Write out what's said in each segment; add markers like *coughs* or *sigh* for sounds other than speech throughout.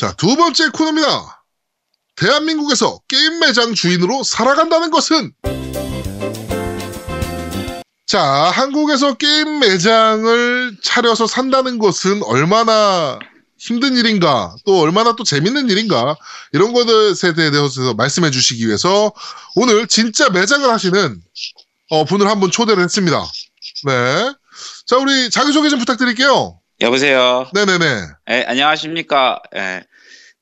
자, 두 번째 코너입니다. 대한민국에서 게임 매장 주인으로 살아간다는 것은? 자, 한국에서 게임 매장을 차려서 산다는 것은 얼마나 힘든 일인가, 또 얼마나 또 재밌는 일인가, 이런 것에 대해서 말씀해 주시기 위해서 오늘 진짜 매장을 하시는 어, 분을 한 분 초대를 했습니다. 네. 자, 우리 자기소개 좀 부탁드릴게요. 여보세요. 네네네. 예, 안녕하십니까. 예,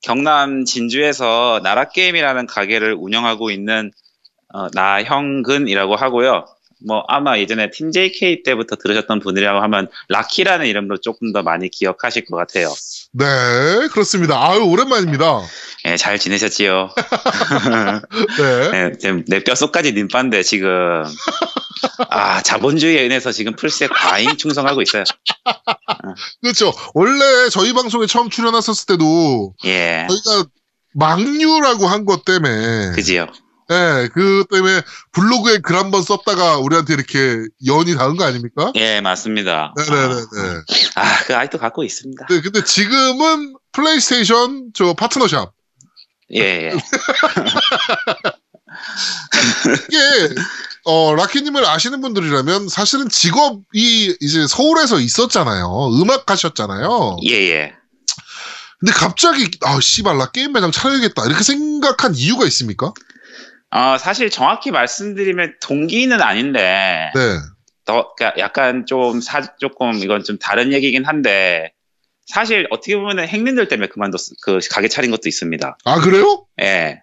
경남 진주에서 나라게임이라는 가게를 운영하고 있는 어, 나형근이라고 하고요. 뭐 아마 예전에 팀 JK 때부터 들으셨던 분이라고 하면 라키라는 이름으로 조금 더 많이 기억하실 것 같아요. 네, 그렇습니다. 아유, 오랜만입니다. 예, 잘 지내셨지요? *laughs* 네. *laughs* 예, 지금 내 뼛속까지 님빠인데 지금 *laughs* 아 자본주의에 인해서 지금 풀스에 과잉 충성하고 있어요. *laughs* 그렇죠. 원래 저희 방송에 처음 출연하셨을 때도 예, 저희가 막류라고 한 것 때문에 그지요. 네, 그 때문에 블로그에 글 한 번 썼다가 우리한테 이렇게 연이 닿은 거 아닙니까? 예, 맞습니다. 네네네네. 아, 그 아직도 갖고 있습니다. 네, 근데 지금은 플레이스테이션 저 파트너샵 예, 예. *laughs* 이게 어 라키님을 아시는 분들이라면 사실은 직업이 이제 서울에서 있었잖아요. 음악 하셨잖아요. 예, 예. 근데 갑자기 아 씨발 나 게임 매장 차려야겠다 이렇게 생각한 이유가 있습니까? 어, 사실 정확히 말씀드리면 동기는 아닌데, 네. 더, 그러니까 약간 좀 사, 조금 이건 좀 다른 얘기긴 한데, 사실 어떻게 보면 행님들 때문에 그만뒀, 그 가게 차린 것도 있습니다. 아 그래요? 예.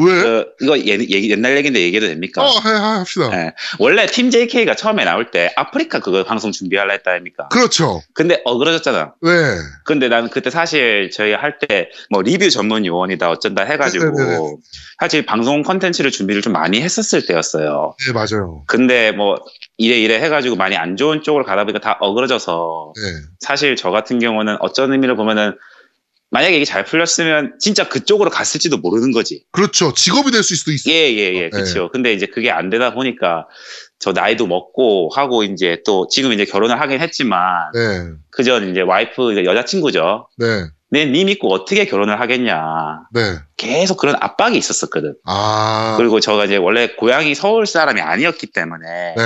왜? 그, 이거 예, 얘기, 옛날 얘기인데 얘기해도 됩니까? 어, 해, 해, 합시다. 예. 원래 팀 JK가 처음에 나올 때 아프리카 그거 방송 준비하려 했다 아닙니까? 그렇죠. 근데 어그러졌잖아. 네. 근데 나는 그때 사실 저희 할 때 뭐 리뷰 전문 요원이다 어쩐다 해가지고 네네네. 사실 방송 컨텐츠를 준비를 좀 많이 했었을 때였어요. 네, 맞아요. 근데 뭐 이래 이래 해가지고 많이 안 좋은 쪽으로 가다 보니까 다 어그러져서 네. 사실 저 같은 경우는 어쩐 의미로 보면은 만약에 이게 잘 풀렸으면 진짜 그쪽으로 갔을지도 모르는 거지. 그렇죠. 직업이 될 수도 있어요. 예, 예, 예. 그렇죠. 근데 이제 그게 안 되다 보니까 저 나이도 먹고 하고 이제 또 지금 이제 결혼을 하긴 했지만 네. 그전 이제 와이프 여자친구죠. 네. 내니 믿고 어떻게 결혼을 하겠냐. 네. 계속 그런 압박이 있었었거든. 아. 그리고 저가 이제 원래 고향이 서울 사람이 아니었기 때문에 네.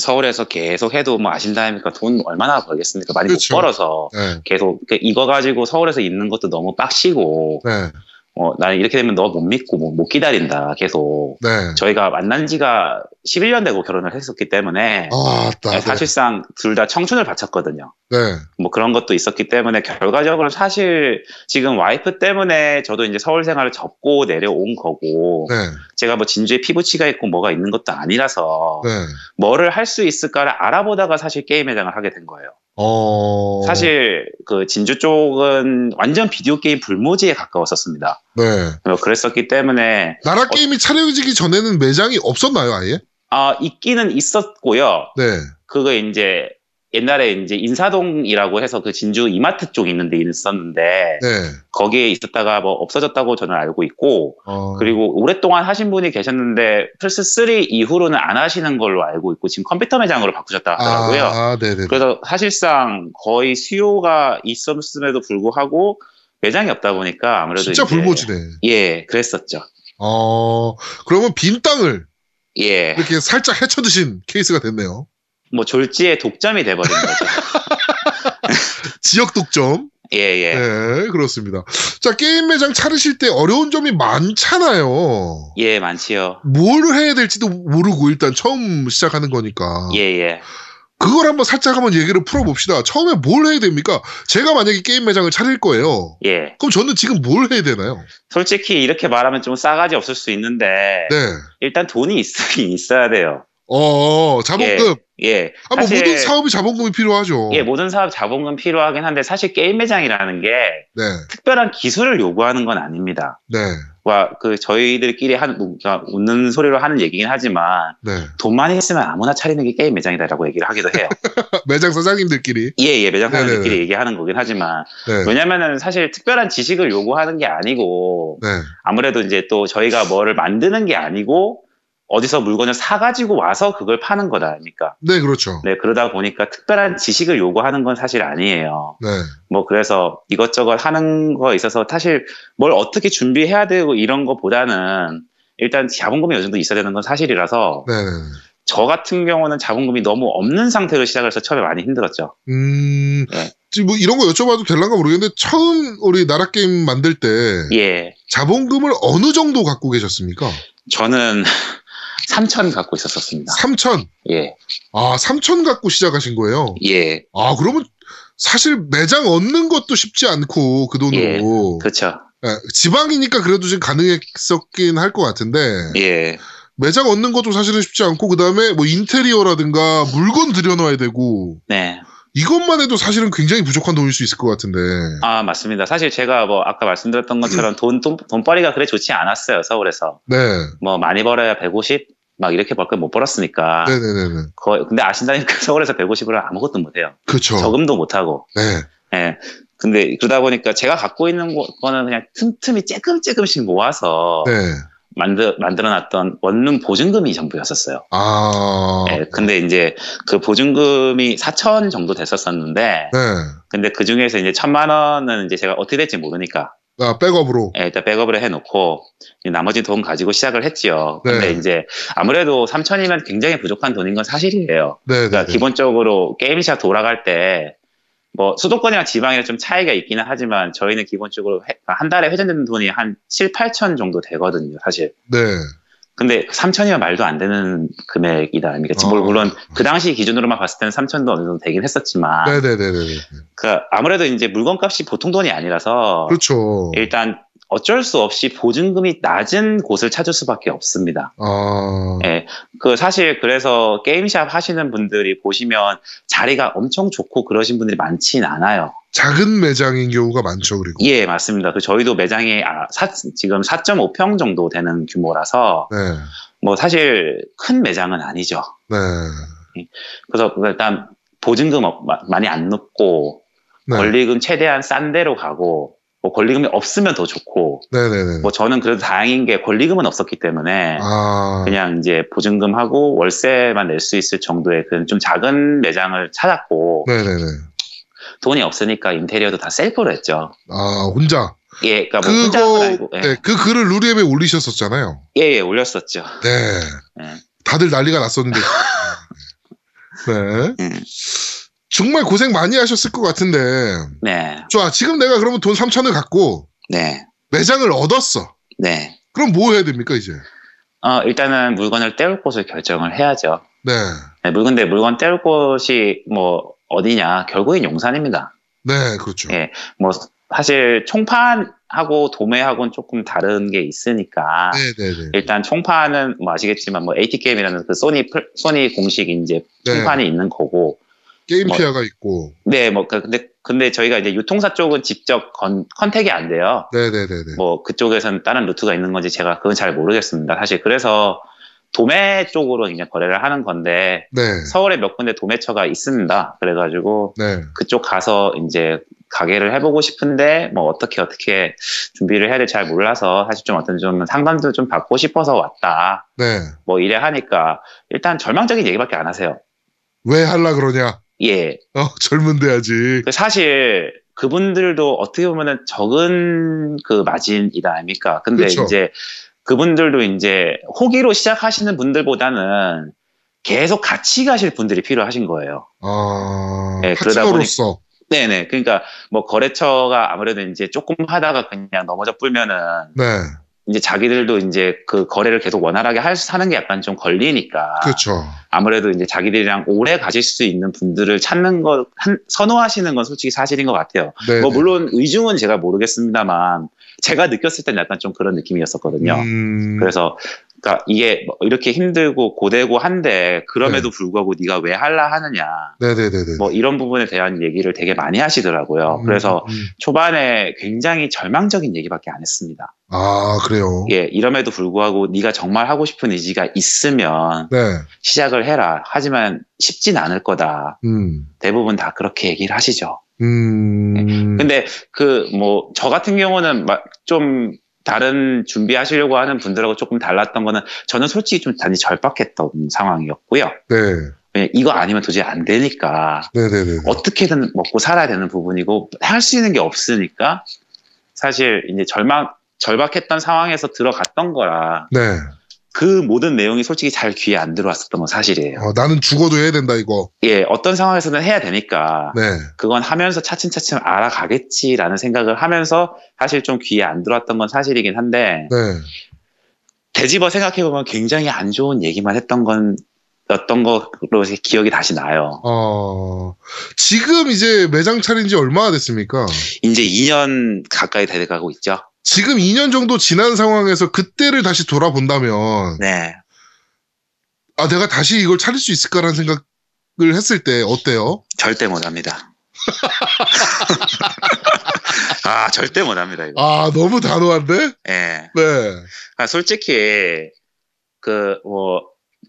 서울에서 계속 해도 뭐 아신다니까 돈 얼마나 벌겠습니까? 많이 그렇죠. 못 벌어서 네. 계속 그 이거 가지고 서울에서 있는 것도 너무 빡시고 네. 어, 나는 이렇게 되면 너 못 믿고 뭐못 기다린다 계속 네. 저희가 만난 지가 11년 되고 결혼을 했었기 때문에 아, 따. 네. 사실상 둘다 청춘을 바쳤거든요. 네. 뭐 그런 것도 있었기 때문에 결과적으로 사실 지금 와이프 때문에 저도 이제 서울 생활을 접고 내려온 거고 네. 제가 뭐 진주에 피부치가 있고 뭐가 있는 것도 아니라서 네. 뭐를 할 수 있을까를 알아보다가 사실 게임 매장을 하게 된 거예요. 어. 사실 그 진주 쪽은 완전 비디오 게임 불모지에 가까웠었습니다. 네. 어, 그랬었기 때문에 나라 게임이 차려지기 전에는 매장이 없었나요, 아예? 아 있기는 있었고요. 네. 그거 이제 옛날에 이제 인사동이라고 해서 그 진주 이마트 쪽 있는 데 있었는데 네. 거기에 있었다가 뭐 없어졌다고 저는 알고 있고 어. 그리고 오랫동안 하신 분이 계셨는데 플스 3 이후로는 안 하시는 걸로 알고 있고 지금 컴퓨터 매장으로 바꾸셨다 하더라고요. 아, 네네. 그래서 사실상 거의 수요가 있었음에도 불구하고 매장이 없다 보니까 아무래도 진짜 불모지네. 예, 그랬었죠. 어, 그러면 빈 땅을 예, 이렇게 살짝 헤쳐드신 케이스가 됐네요. 뭐 졸지에 독점이 돼버린 거죠. *laughs* 지역 독점. 예, 예, 네, 그렇습니다. 자, 게임 매장 차리실 때 어려운 점이 많잖아요. 예, 많지요. 뭘 해야 될지도 모르고 일단 처음 시작하는 거니까. 예, 예. 그걸 한번 살짝 한번 얘기를 풀어봅시다. 처음에 뭘 해야 됩니까? 제가 만약에 게임 매장을 차릴 거예요. 예. 그럼 저는 지금 뭘 해야 되나요? 솔직히 이렇게 말하면 좀 싸가지 없을 수 있는데 네. 일단 돈이 있으긴 *laughs* 있어야 돼요. 어, 자본금. 예. 아, 뭐 사실- 모든 사업이 자본금이 필요하죠. 예, 모든 사업 자본금 필요하긴 한데 사실 게임 매장이라는 게 네, 특별한 기술을 요구하는 건 아닙니다. 네, 와, 그 저희들끼리 한 그러니까 웃는 소리로 하는 얘기긴 하지만 네. 돈만 있으면 아무나 차리는 게 게임 매장이다라고 얘기를 하기도 해요. *laughs* 매장 사장님들끼리. 예, 예, 매장 네네네. 사장들끼리 얘기하는 거긴 하지만 네, 왜냐면은 사실 특별한 지식을 요구하는 게 아니고 네, 아무래도 이제 또 저희가 뭐를 만드는 게 아니고 어디서 물건을 사가지고 와서 그걸 파는 거다 아닙니까? 네, 그렇죠. 네, 그러다 보니까 특별한 지식을 요구하는 건 사실 아니에요. 네. 뭐 그래서 이것저것 하는 거에 있어서 사실 뭘 어떻게 준비해야 되고 이런 거보다는 일단 자본금이 어느 정도 있어야 되는 건 사실이라서 네, 네. 저 같은 경우는 자본금이 너무 없는 상태로 시작을 해서 처음에 많이 힘들었죠. 음, 네. 뭐 이런 거 여쭤봐도 될란가 모르겠는데 처음 우리 나라 게임 만들 때 예. 자본금을 어느 정도 갖고 계셨습니까? 저는 3천 갖고 있었었습니다. 3천. 예. 아, 3천 갖고 시작하신 거예요? 예. 아, 그러면 사실 매장 얻는 것도 쉽지 않고 그 돈으로. 그렇죠. 예, 지방이니까 그래도 지금 가능했었긴 할 것 같은데 예. 매장 얻는 것도 사실은 쉽지 않고 그 다음에 뭐 인테리어라든가 물건 들여놔야 되고 네. 이것만 해도 사실은 굉장히 부족한 돈일 수 있을 것 같은데. 아, 맞습니다. 사실 제가 뭐 아까 말씀드렸던 것처럼 *clears throat* 돈, 돈, 돈벌이가 그래 좋지 않았어요, 서울에서. 네. 뭐 많이 벌어야 150? 막 이렇게 벌 걸 못 벌었으니까. 네네네네. 거의, 근데 아신다니까 *laughs* 서울에서 150으로 아무것도 못 해요. 그렇죠. 저금도 못 하고. 네. 예. 근데 그러다 보니까 제가 갖고 있는 거- 거는 그냥 틈틈이 쬐끔쬐끔씩 모아서 네. 만들, 만들어놨던 원룸 보증금이 전부였었어요. 아. 예, 근데 이제 그 보증금이 4천 정도 됐었었는데, 네. 근데 그 중에서 이제 천만 원은 이제 제가 어떻게 될지 모르니까, 아, 백업으로. 예, 일단 백업을 해놓고, 나머지 돈 가지고 시작을 했지요. 근데 네. 이제 아무래도 3천이면 굉장히 부족한 돈인 건 사실이에요. 네. 그러니까 네. 기본적으로 게임샵 돌아갈 때, 뭐 수도권이랑 지방이랑 좀 차이가 있기는 하지만 저희는 기본적으로 회- 한 달에 회전되는 돈이 한 7, 8천 정도 되거든요, 사실. 네. 근데 3천이면 말도 안 되는 금액이다 아닙니까? 어. 뭐 물론 그 당시 기준으로만 봤을 때는 3천도 어느 정도 되긴 했었지만, 네네네네. 그 아무래도 이제 물건값이 보통 돈이 아니라서 그렇죠. 일단 어쩔 수 없이 보증금이 낮은 곳을 찾을 수밖에 없습니다. 아. 예, 그 사실 그래서 게임샵 하시는 분들이 보시면 자리가 엄청 좋고 그러신 분들이 많진 않아요. 작은 매장인 경우가 많죠, 그리고. 예, 맞습니다. 그 저희도 매장이 아, 사- 지금 4.5평 정도 되는 규모라서 네. 뭐 사실 큰 매장은 아니죠. 네. 그래서 일단 보증금 어- 마- 많이 안 넣고 네. 권리금 최대한 싼 데로 가고 뭐 권리금이 없으면 더 좋고 네네네. 뭐 저는 그래도 다행인 게 권리금은 없었기 때문에 아. 그냥 이제 보증금하고 월세만 낼 수 있을 정도의 그런 좀 작은 매장을 찾았고 네네네. 돈이 없으니까 인테리어도 다 셀프로 했죠. 아, 혼자. 예, 그러니까 뭐 그거, 아니고 예, 네, 그 글을 루리앱에 올리셨었잖아요. 예, 예, 올렸었죠. 네. 예. 다들 난리가 났었는데. *laughs* 네. 음, 정말 고생 많이 하셨을 것 같은데. 네, 좋아. 지금 내가 그러면 돈 3천을 갖고 네, 매장을 얻었어. 네. 그럼 뭐 해야 됩니까, 이제? 어, 일단은 물건을 떼올 곳을 결정을 해야죠. 네. 네, 물건 근데 물건 떼올 곳이 뭐 어디냐? 결국엔 용산입니다. 네, 그렇죠. 예. 뭐 사실 총판하고 도매하고는 조금 다른 게 있으니까 네네네. 일단 총판은 뭐 아시겠지만 뭐 AT 게임이라는 그 소니 플- 소니 공식 이제 네. 총판이 있는 거고 게임 뭐- 피아가 있고. 네 뭐 근데 근데 저희가 이제 유통사 쪽은 직접 건, contact이 안 돼요. 네네네네. 뭐 그쪽에서는 다른 루트가 있는 건지 제가 그건 잘 모르겠습니다. 사실 그래서 도매 쪽으로 이제 거래를 하는 건데 네. 서울에 몇 군데 도매처가 있습니다. 그래가지고 네. 그쪽 가서 이제 가게를 해보고 싶은데 뭐 어떻게 어떻게 준비를 해야 될지 잘 몰라서 사실 좀 어떤 좀 상담도 좀 받고 싶어서 왔다. 네. 뭐 이래 하니까 일단 절망적인 얘기밖에 안 하세요. 왜 할라 그러냐? 예. 어, 젊은 데야지. 그 사실 그분들도 어떻게 보면은 적은 그 마진이다 아닙니까? 근데 그쵸. 이제 그분들도 이제 호기로 시작하시는 분들보다는 계속 같이 가실 분들이 필요하신 거예요. 아, 네, 그러다 파트너로서. 네네. 그러니까 뭐 거래처가 아무래도 이제 조금 하다가 그냥 넘어져 불면은 네. 이제 자기들도 이제 그 거래를 계속 원활하게 할, 사는 게 약간 좀 걸리니까. 그렇죠. 아무래도 이제 자기들이랑 오래 가실 수 있는 분들을 찾는 거, 한- 선호하시는 건 솔직히 사실인 것 같아요. 네. 뭐 물론 의중은 제가 모르겠습니다만 제가 느꼈을 땐 약간 좀 그런 느낌이었었거든요. 음, 그래서 그러니까 이게 뭐 이렇게 힘들고 고되고 한데 그럼에도 불구하고 네가 왜 할라 하느냐 네네네네. 뭐 이런 부분에 대한 얘기를 되게 많이 하시더라고요. 음, 그래서 음. 초반에 굉장히 절망적인 얘기밖에 안 했습니다. 아, 그래요. 예, 이럼에도 불구하고 네가 정말 하고 싶은 의지가 있으면 네. 시작을 해라. 하지만 쉽진 않을 거다. 음. 대부분 다 그렇게 얘기를 하시죠. 음. 근데 그 뭐 저 같은 경우는 막좀 다른 준비하시려고 하는 분들하고 조금 달랐던 거는 저는 솔직히 좀 단지 절박했던 상황이었고요. 네. 왜냐면 이거 아니면 도저히 안 되니까 네네네. 어떻게든 먹고 살아야 되는 부분이고 할 수 있는 게 없으니까 사실 이제 절망 절박했던 상황에서 들어갔던 거라 네. 그 모든 내용이 솔직히 잘 귀에 안 들어왔었던 건 사실이에요. 어, 나는 죽어도 해야 된다, 이거. 예, 어떤 상황에서는 해야 되니까 네. 그건 하면서 차츰차츰 알아가겠지라는 생각을 하면서 사실 좀 귀에 안 들어왔던 건 사실이긴 한데 네. 되짚어 생각해 보면 굉장히 안 좋은 얘기만 했던 건 어떤 거로 기억이 다시 나요. 어, 지금 이제 매장 차린 지 얼마나 됐습니까? 이제 2년 가까이 돼가고 있죠. 지금 2년 정도 지난 상황에서 그때를 다시 돌아본다면, 네. 아, 내가 다시 이걸 차릴 수 있을까라는 생각을 했을 때 어때요? 절대 못합니다. *laughs* 아, 절대 못합니다, 이거. 아, 너무 단호한데? 예. 네. 아, 솔직히, 그, 뭐,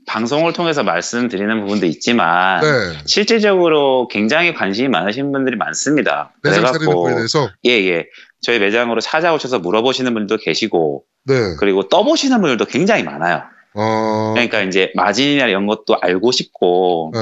방송을 통해서 말씀드리는 부분도 있지만, 네. 실질적으로 굉장히 관심이 많으신 분들이 많습니다. 매장 차리는 거에 대해서. 예, 예. 저희 매장으로 찾아오셔서 물어보시는 분들도 계시고, 네. 그리고 떠보시는 분들도 굉장히 많아요. 어, 그러니까 이제 마진이나 이런 것도 알고 싶고, 네.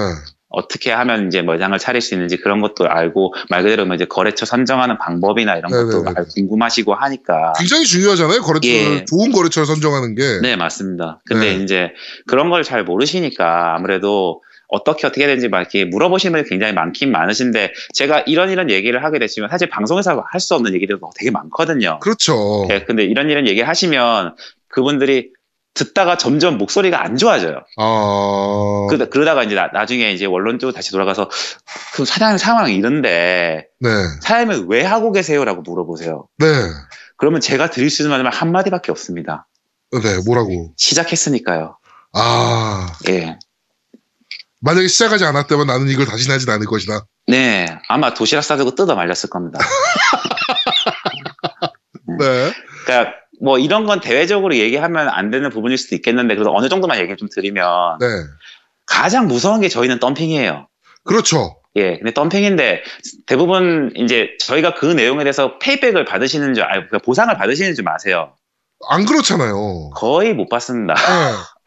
어떻게 하면 이제 매장을 차릴 수 있는지 그런 것도 알고, 말 그대로 뭐 이제 거래처 선정하는 방법이나 이런 것도 네네네. 알- 궁금하시고 하니까. 굉장히 중요하잖아요. 거래처를, 예. 좋은 거래처를 선정하는 게. 네, 맞습니다. 근데 네. 이제 그런 걸 잘 모르시니까 아무래도 어떻게 어떻게 해야 되는지 막 이렇게 물어보시는 분이 굉장히 많긴 많으신데 제가 이런 이런 얘기를 하게 되시면 사실 방송에서 할 수 없는 얘기들도 되게 많거든요. 그렇죠. 예, 근데 이런 이런 얘기 하시면 그분들이 듣다가 점점 목소리가 안 좋아져요. 아, 그, 그러다 가 이제 나, 중에 이제 원론 쪽으로 다시 돌아가서 그 사장님 상황이 이런데 네. 사장님은 왜 하고 계세요라고 물어보세요. 네. 그러면 제가 드릴 수 있는 말은 한 마디밖에 없습니다. 네, 뭐라고. 시작했으니까요. 아, 예. 만약에 시작하지 않았다면 나는 이걸 다시는 하진 않을 것이다. 네, 아마 도시락 싸들고 뜯어 말렸을 겁니다. *laughs* 네. 그러니까 뭐 이런 건 대외적으로 얘기하면 안 되는 부분일 수도 있겠는데 그래도 어느 정도만 얘기 좀 드리면 네. 가장 무서운 게 저희는 덤핑이에요. 그렇죠. 예, 근데 덤핑인데 대부분 이제 저희가 그 내용에 대해서 페이백을 받으시는 줄 알고 그러니까 보상을 받으시는 줄 아세요. 안 그렇잖아요. 거의 못 받습니다.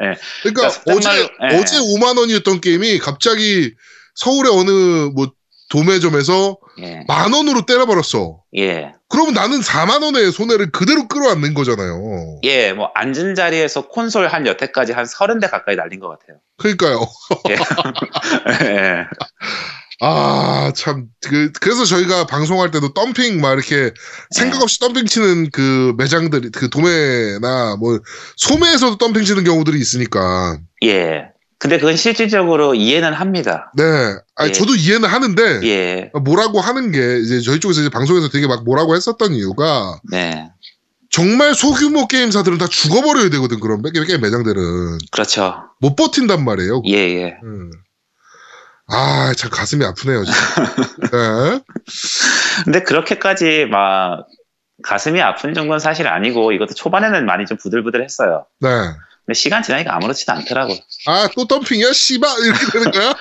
네. 예. *laughs* 그러니까 그러니까 어제 정말로, 예. 어제 5만 원이었던 게임이 갑자기 서울의 어느 뭐 도매점에서 예, 만 원으로 때려버렸어. 예, 그러면 나는 4만 원의 손해를 그대로 끌어안는 거잖아요. 예, 뭐 앉은 자리에서 콘솔 한 여태까지 한 서른 대 가까이 날린 것 같아요. 그러니까요. 예. *laughs* *laughs* 예. 아, 참, 그, 그래서 저희가 방송할 때도 덤핑, 막 이렇게 생각 네. 없이 덤핑 치는 그 매장들이, 그 도매나 뭐, 소매에서도 덤핑 치는 경우들이 있으니까. 예. 근데 그건 실질적으로 이해는 합니다. 네. 아니, 예. 저도 이해는 하는데, 예, 뭐라고 하는 게, 이제 저희 쪽에서 이제 방송에서 되게 막 뭐라고 했었던 이유가, 네, 정말 소규모 게임사들은 다 죽어버려야 되거든, 그런 매- 게임 매장들은. 그렇죠. 못 버틴단 말이에요. 예, 예. 음. 아, 참 가슴이 아프네요. *laughs* 네. 근데 그렇게까지 막 가슴이 아픈 정도는 사실 아니고 이것도 초반에는 많이 좀 부들부들했어요. 네. 근데 시간 지나니까 아무렇지도 않더라고. 아, 또 덤핑이야? 씨바! 이렇게 되는 거야?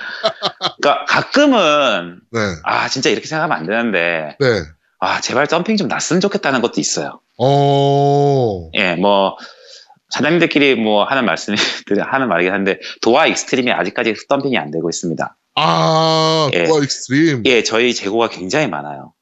그러니까 가끔은 네. 아 진짜 이렇게 생각하면 안 되는데 네. 아 제발 덤핑 좀 났으면 좋겠다는 것도 있어요. 어, 예, 뭐 사장님들끼리 뭐 하는 말씀이 *laughs* 하는 말이긴 한데 도아 익스트림이 아직까지 덤핑이 안 되고 있습니다. 아, 예. 도아 익스트림. 예, 저희 재고가 굉장히 많아요.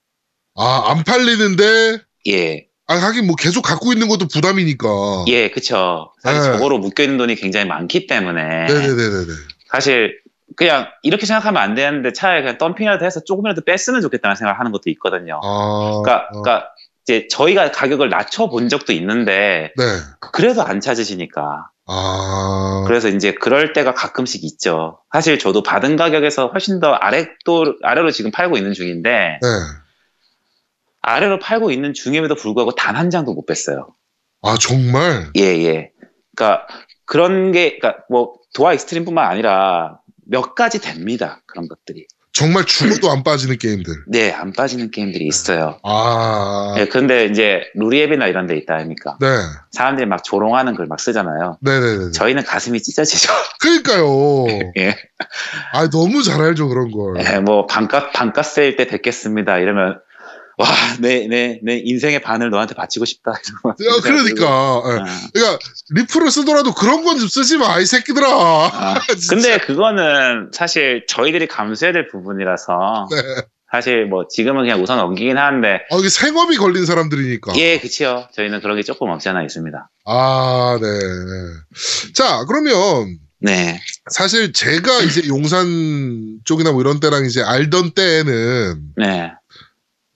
아, 안 팔리는데, 예, 아, 하긴 뭐 계속 갖고 있는 것도 부담이니까. 예, 그쵸. 사실 네. 저거로 묶여 있는 돈이 굉장히 많기 때문에 네네네네네. 사실 그냥 이렇게 생각하면 안 되는데 차라리 그냥 덤핑이라도 해서 조금이라도 뺐으면 좋겠다는 생각을 하는 것도 있거든요. 아. 그러니까, 어, 그러니까 이제 저희가 가격을 낮춰 본 적도 있는데 네. 그래도 안 찾으시니까 아. 그래서 이제 그럴 때가 가끔씩 있죠. 사실 저도 받은 가격에서 훨씬 더 아래 또 아래로 지금 팔고 있는 중인데 네. 아래로 팔고 있는 중임에도 불구하고 단 한 장도 못 뺐어요. 아, 정말? 예, 예. 그러니까 그런 게 그러니까 뭐 도아 익스트림뿐만 아니라 몇 가지 됩니다. 그런 것들이. 정말 죽어도 안 빠지는 게임들. *laughs* 네, 안 빠지는 게임들이 있어요. 아. 예, 근데 이제 루리앱이나 이런 데 있다 아닙니까? 네. 사람들이 막 조롱하는 글막 쓰잖아요. 네네네. 저희는 가슴이 찢어지죠. *laughs* 그러니까요. 예. 아, 너무 잘 알죠, 그런 걸. 예, 뭐 반값 반값 세일 때 뵙겠습니다. 이러면 와, 내, 내, 내 인생의 반을 너한테 바치고 싶다. 야, 그러니까. 예. 아, 그러니까 리프를 쓰더라도 그런 건 좀 쓰지 마, 이 새끼들아. 아. *laughs* 근데 그거는 사실 저희들이 감수해야 될 부분이라서 네. 사실 뭐 지금은 그냥 우선 넘기긴 하는데 아, 이게 생업이 걸린 사람들이니까. 예, 그치요. 저희는 그런 게 조금 없지 않아 있습니다. 아, 네. 네. 자, 그러면 네, 사실 제가 이제 용산 쪽이나 뭐 이런 때랑 이제 알던 때에는 네,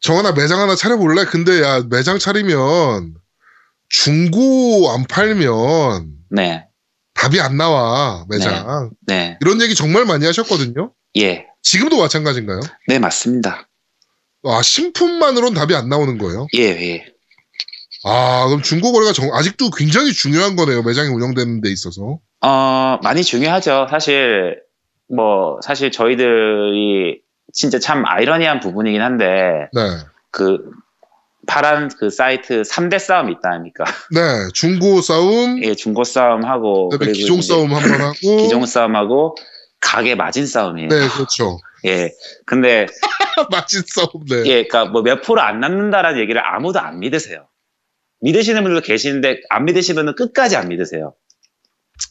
정하나 매장 하나 차려볼래? 근데 야, 매장 차리면 중고 안 팔면 네, 답이 안 나와, 매장. 네, 이런 얘기 정말 많이 하셨거든요? 예, 지금도 마찬가지인가요? 네, 맞습니다. 아, 신품만으로는 답이 안 나오는 거예요? 예, 예. 아, 그럼 중고 거래가 정- 아직도 굉장히 중요한 거네요. 매장이 운영되는 데 있어서. 어, 많이 중요하죠. 사실, 뭐, 사실 저희들이 진짜 참 아이러니한 부분이긴 한데, 네. 그, 파란 그 사이트 3대 싸움이 있다 아닙니까? *laughs* 네. 중고 싸움, 예, 중고 싸움하고, 그리고 기종 싸움 한 번 하고. *laughs* 기종 싸움하고, 가게 마진 싸움이에요. 네, 그렇죠. *laughs* 예. 근데, 마진 싸움, 네. 예, 그니까 뭐 몇 프로 안 남는다라는 얘기를 아무도 안 믿으세요. 믿으시는 분들도 계시는데, 안 믿으시는 분은 끝까지 안 믿으세요.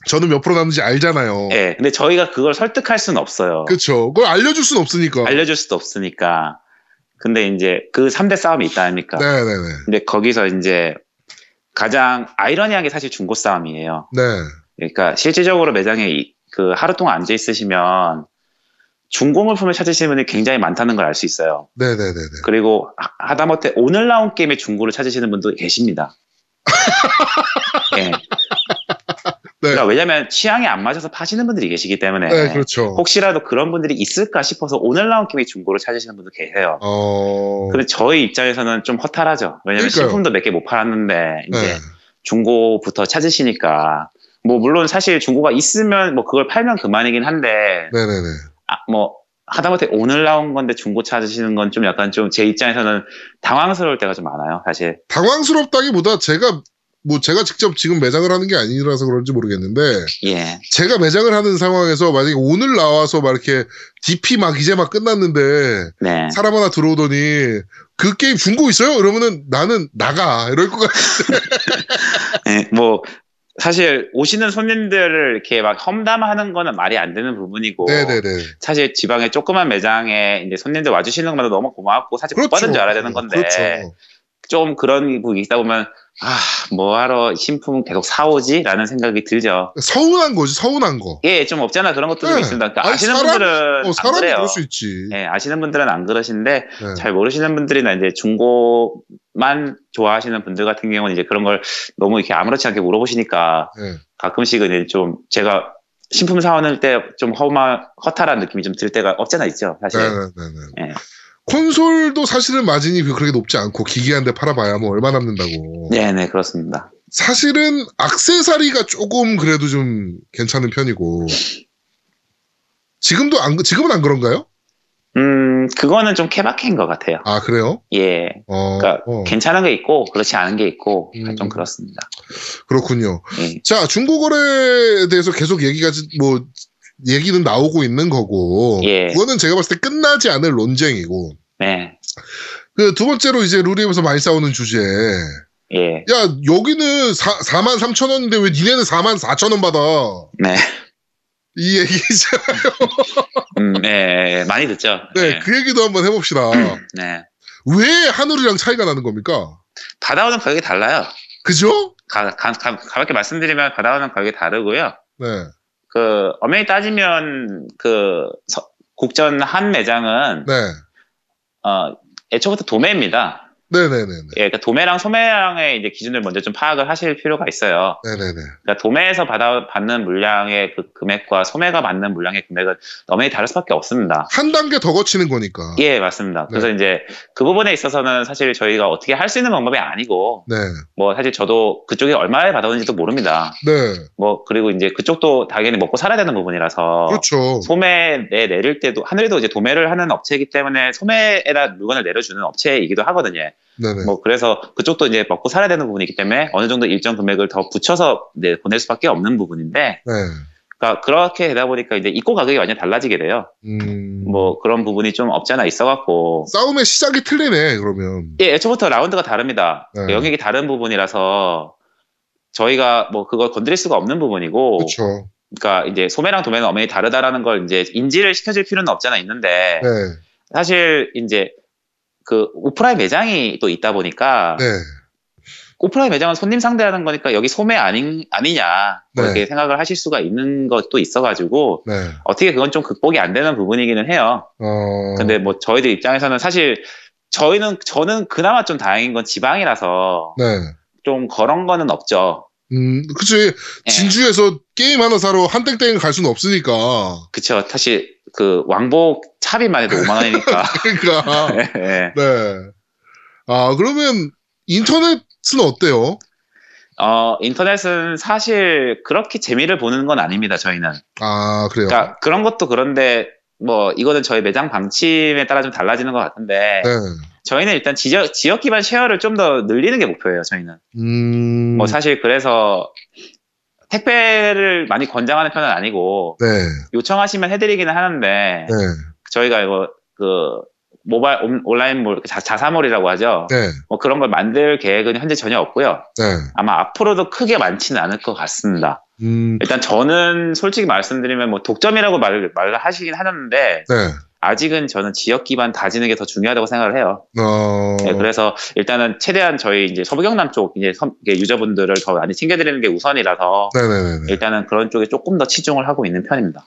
저는 몇 프로 남는지 알잖아요. 예. 근데 저희가 그걸 설득할 수는 없어요. 그렇죠. 그걸 알려줄 수는 없으니까. 알려줄 수도 없으니까. 근데 이제 그 3대 싸움이 있다 아닙니까? 네네네. 근데 거기서 이제 가장 아이러니한 게 사실 중고 싸움이에요. 네. 그러니까 실질적으로 매장에 이- 그 하루 동안 앉아 있으시면 중고 물품을 찾으시는 분이 굉장히 많다는 걸 알 수 있어요. 네네네네. 그리고 하- 하다못해 오늘 나온 게임의 중고를 찾으시는 분도 계십니다. *laughs* 예. 그러니까 왜냐면 취향이 안 맞아서 파시는 분들이 계시기 때문에 네, 그렇죠. 혹시라도 그런 분들이 있을까 싶어서 오늘 나온 게임의 중고를 찾으시는 분도 계세요. 어. 근데 저희 입장에서는 좀 허탈하죠. 왜냐면 그러니까요. 신품도 몇 개 못 팔았는데 이제 네. 중고부터 찾으시니까 뭐 물론 사실 중고가 있으면 뭐 그걸 팔면 그만이긴 한데 네네네. 아, 뭐 하다못해 오늘 나온 건데 중고 찾으시는 건 좀 약간 좀 제 입장에서는 당황스러울 때가 좀 많아요. 사실 당황스럽다기보다 제가 뭐 제가 직접 지금 매장을 하는 게 아니라서 그런지 모르겠는데 예, 제가 매장을 하는 상황에서 만약에 오늘 나와서 막 이렇게 DP 막 이제 막 끝났는데 네, 사람 하나 들어오더니 그 게임 중고 있어요? 이러면은 나는 나가 이럴 것 같아. *laughs* 예, 뭐 사실 오시는 손님들을 이렇게 막 험담하는 거는 말이 안 되는 부분이고 네네네. 사실 지방의 조그만 매장에 이제 손님들 와주시는 것만도 너무 고맙고 사실 못 받은 줄 알아야 되는 건데 그렇죠. 좀 그런 부분이 있다 보면 아 뭐하러 신품 계속 사오지 라는 생각이 들죠. 서운한 거지, 서운한 거. 예, 좀 없잖아 그런 것도 좀 네. 있습니다. 그러니까 아니, 아시는 사람- 분들은 어, 안 사람이 그래요. 그럴 수 있지. 예, 아시는 분들은 안 그러신데 네. 잘 모르시는 분들이나 이제 중고만 좋아하시는 분들 같은 경우는 이제 그런 걸 너무 이렇게 아무렇지 않게 물어보시니까 네. 가끔씩은 이제 좀 제가 신품 사오는 때 좀 허마 허탈한 느낌이 좀 들 때가 없잖아 있죠 사실. 네 네 네. 예. 콘솔도 사실은 마진이 그렇게 높지 않고 기기한데 팔아봐야 뭐 얼마 남는다고. 네네 그렇습니다. 사실은 악세사리가 조금 그래도 좀 괜찮은 편이고. 지금도 안 지금은 안 그런가요? 음 그거는 좀 케바케인 것 같아요. 아 그래요? 예, 어, 그러니까 어, 괜찮은 게 있고 그렇지 않은 게 있고 음. 좀 그렇습니다. 그렇군요. 예. 자 중고거래에 대해서 계속 얘기가 뭐 얘기는 나오고 있는 거고. 예. 그거는 제가 봤을 때 끝나지 않을 논쟁이고. 네, 그 두 번째로 이제 루리에서 많이 싸우는 주제. 예, 야 여기는 4, 4만 3천 원인데 왜 니네는 4만 4천 원 받아? 네, 이 얘기죠. *laughs* 음, 예, 예, 많이 듣죠. 네, 그 얘기도 한번 해봅시다. *clears throat* 네. 왜 하늘이랑 차이가 나는 겁니까? 받아오는 가격이 달라요. 그죠? 가, 가, 가, 가볍게 말씀드리면 받아오는 가격이 다르고요. 네. 그 엄연히 따지면 그 서- 국전 한 매장은 네. 어 애초부터 도매입니다. 네네네네. 예, 그러니까 도매랑 소매량의 이제 기준을 먼저 좀 파악을 하실 필요가 있어요. 네네네. 그러니까 도매에서 받아 받는 물량의 그 금액과 소매가 받는 물량의 금액은 엄연히 다를 수밖에 없습니다. 한 단계 더 거치는 거니까. 예, 맞습니다. 그래서 네. 이제 그 부분에 있어서는 사실 저희가 어떻게 할 수 있는 방법이 아니고 네. 뭐 사실 저도 그쪽에 얼마에 받았는지도 모릅니다. 네. 뭐 그리고 이제 그쪽도 당연히 먹고 살아야 되는 부분이라서 그렇죠. 소매에 내릴 때도 하늘에도 이제 도매를 하는 업체이기 때문에 소매에다 물건을 내려주는 업체이기도 하거든요. 네네. 뭐 그래서 그쪽도 이제 먹고 살아야 되는 부분이기 때문에 어느 정도 일정 금액을 더 붙여서 네, 보낼 수밖에 없는 부분인데 네. 그러니까 그렇게 되다 보니까 이제 입고 가격이 완전 달라지게 돼요. 음. 뭐 그런 부분이 좀 없지 않아 있어갖고 싸움의 시작이 틀리네, 그러면. 예, 애초부터 라운드가 다릅니다. 네. 영역이 다른 부분이라서 저희가 뭐 그걸 건드릴 수가 없는 부분이고, 그렇죠. 그러니까 이제 소매랑 도매는 엄연히 다르다라는 걸 이제 인지를 시켜줄 필요는 없잖아 있는데 네. 사실 이제 그 오프라인 매장이 또 있다 보니까 네. 오프라인 매장은 손님 상대하는 거니까 여기 소매 아니, 아니냐 뭐 네. 이렇게 생각을 하실 수가 있는 것도 있어가지고 네. 어떻게 그건 좀 극복이 안 되는 부분이기는 해요. 어. 근데 뭐 저희들 입장에서는 사실 저희는 저는 그나마 좀 다행인 건 지방이라서 네. 좀 그런 거는 없죠. 음, 그치. 예. 진주에서 게임 하나 사러 한땡땡 갈 수는 없으니까. 그쵸. 사실 그 왕복 차비만 해도 5만 원이니까. 그러니까. 예. *laughs* 네. 아, 그러면 인터넷은 어때요? 어, 인터넷은 사실 그렇게 재미를 보는 건 아닙니다, 저희는. 아, 그래요. 그러니까 그런 것도 그런데 뭐 이거는 저희 매장 방침에 따라 좀 달라지는 것 같은데 네. 저희는 일단 지역, 지역 기반 쉐어를 좀 더 늘리는 게 목표예요, 저희는. 음. 뭐 사실 그래서 택배를 많이 권장하는 편은 아니고 네. 요청하시면 해드리기는 하는데 네. 저희가 이거 그 모바일 온- 온라인몰 자, 자사몰이라고 하죠. 네. 뭐 그런 걸 만들 계획은 현재 전혀 없고요. 네. 아마 앞으로도 크게 많지는 않을 것 같습니다. 음. 일단 저는 솔직히 말씀드리면 뭐 독점이라고 말을, 말을 하시긴 하는데 네. 아직은 저는 지역 기반 다지는 게 더 중요하다고 생각을 해요. 어. 네, 그래서 일단은 최대한 저희 이제 서부 경남 쪽 이제 섬- 유저분들을 더 많이 챙겨드리는 게 우선이라서 네네네. 일단은 그런 쪽에 조금 더 치중을 하고 있는 편입니다.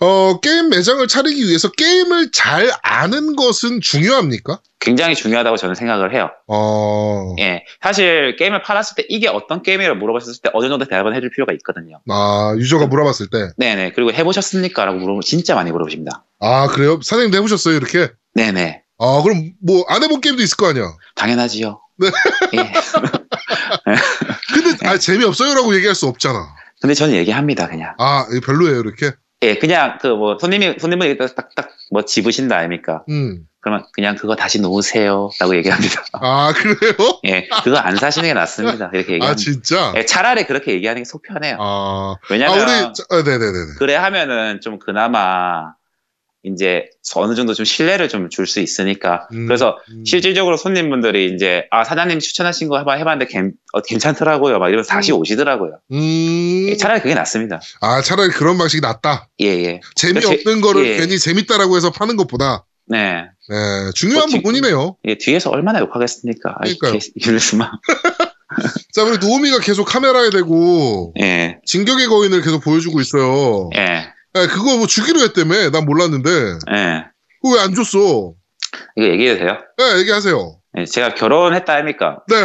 어, 게임 매장을 차리기 위해서 게임을 잘 아는 것은 중요합니까? 굉장히 중요하다고 저는 생각을 해요. 어. 예, 사실 게임을 팔았을 때 이게 어떤 게임이라고 물어봤을 때 어느 정도 대답을 해줄 필요가 있거든요. 아, 유저가 물어봤을 때. 네네. 그리고 해보셨습니까? 라고 물어보면 진짜 많이 물어보십니다. 아, 그래요? 사장님도 해보셨어요, 이렇게? 네네. 아, 그럼 뭐, 안 해본 게임도 있을 거 아니야? 당연하지요. 네. *laughs* 예. *laughs* 근데, 아, 재미없어요라고 얘기할 수 없잖아. 근데 저는 얘기합니다, 그냥. 아, 별로예요, 이렇게? 예, 그냥 그 뭐 손님이 손님분이 딱딱 뭐 집으신다 아닙니까? 음. 그러면 그냥 그거 다시 놓으세요라고 얘기합니다. *laughs* 아, 그래요? *laughs* 예, 그거 안 사시는 게 낫습니다. 이렇게 아, 얘기합니다. 진짜? 예, 차라리 그렇게 얘기하는 게 속 편해요. 아, 아, 왜냐면 우리, 자, 아, 네네네. 그래 하면은 좀 그나마 이제 어느 정도 좀 신뢰를 좀 줄 수 있으니까. 음, 그래서 음. 실질적으로 손님분들이 이제 아 사장님 추천하신 거 해봐 해봤는데 괜, 어, 괜찮더라고요. 막 이러면서 다시 음. 오시더라고요. 음. 예, 차라리 그게 낫습니다. 아, 차라리 그런 방식이 낫다. 예, 예. 재미없는 제- 거를 예. 괜히 재밌다라고 해서 파는 것보다. 네. 네, 중요한 그렇지. 부분이네요. 예, 뒤에서 얼마나 욕하겠습니까? 아, 그러니까요. 이랬으면. *laughs* 자, 우리 노우미가 계속 카메라에 대고 예, 진격의 거인을 계속 보여주고 있어요. 예, 네, 그거 뭐 주기로 했다며. 난 몰랐는데. 예. 그거 왜 안 줬어? 이거 얘기해도 돼요? 네, 얘기하세요. 예, 제가 결혼했다 아닙니까? 네,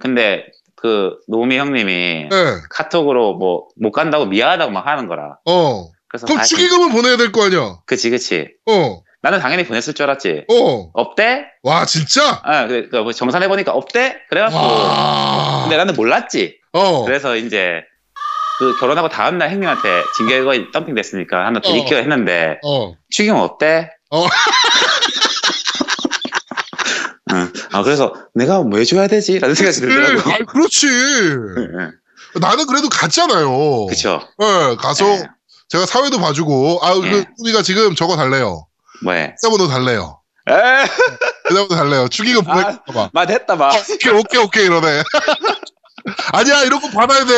근데 그 노미 형님이 네, 카톡으로 뭐 못 간다고 미안하다고 막 하는 거라. 어. 그래서 그럼 아, 축의금을 보내야 될 거 아니야? 그치 그치. 어, 나는 당연히 보냈을 줄 알았지. 어. 없대? 와, 진짜? 아, 그, 그 정산해 보니까 없대? 그래갖고. 와. 근데 나는 몰랐지. 어. 그래서 이제 그 결혼하고 다음날 형님한테 징계거인 덤핑 됐으니까 한번 드릴게요 했는데 어. 축의금 없대? 어. *laughs* 응. 아 그래서 내가 왜 줘야 되지? 라는 생각이 네, 들더라고요. 아, 그렇지. 나는 그래도 갔잖아요. 그쵸. 네, 가서 예. 제가 사회도 봐주고, 아, 그, 예. 우리가 지금 저거 달래요. 뭐해? 계좌번호 달래요. 에 계좌번호 달래요. 축의금 아. 보낼까 봐. 마 됐다 마. 오케이, 오케이, 오케이, 이러네. *laughs* 아니야, 이런 거 받아야 돼.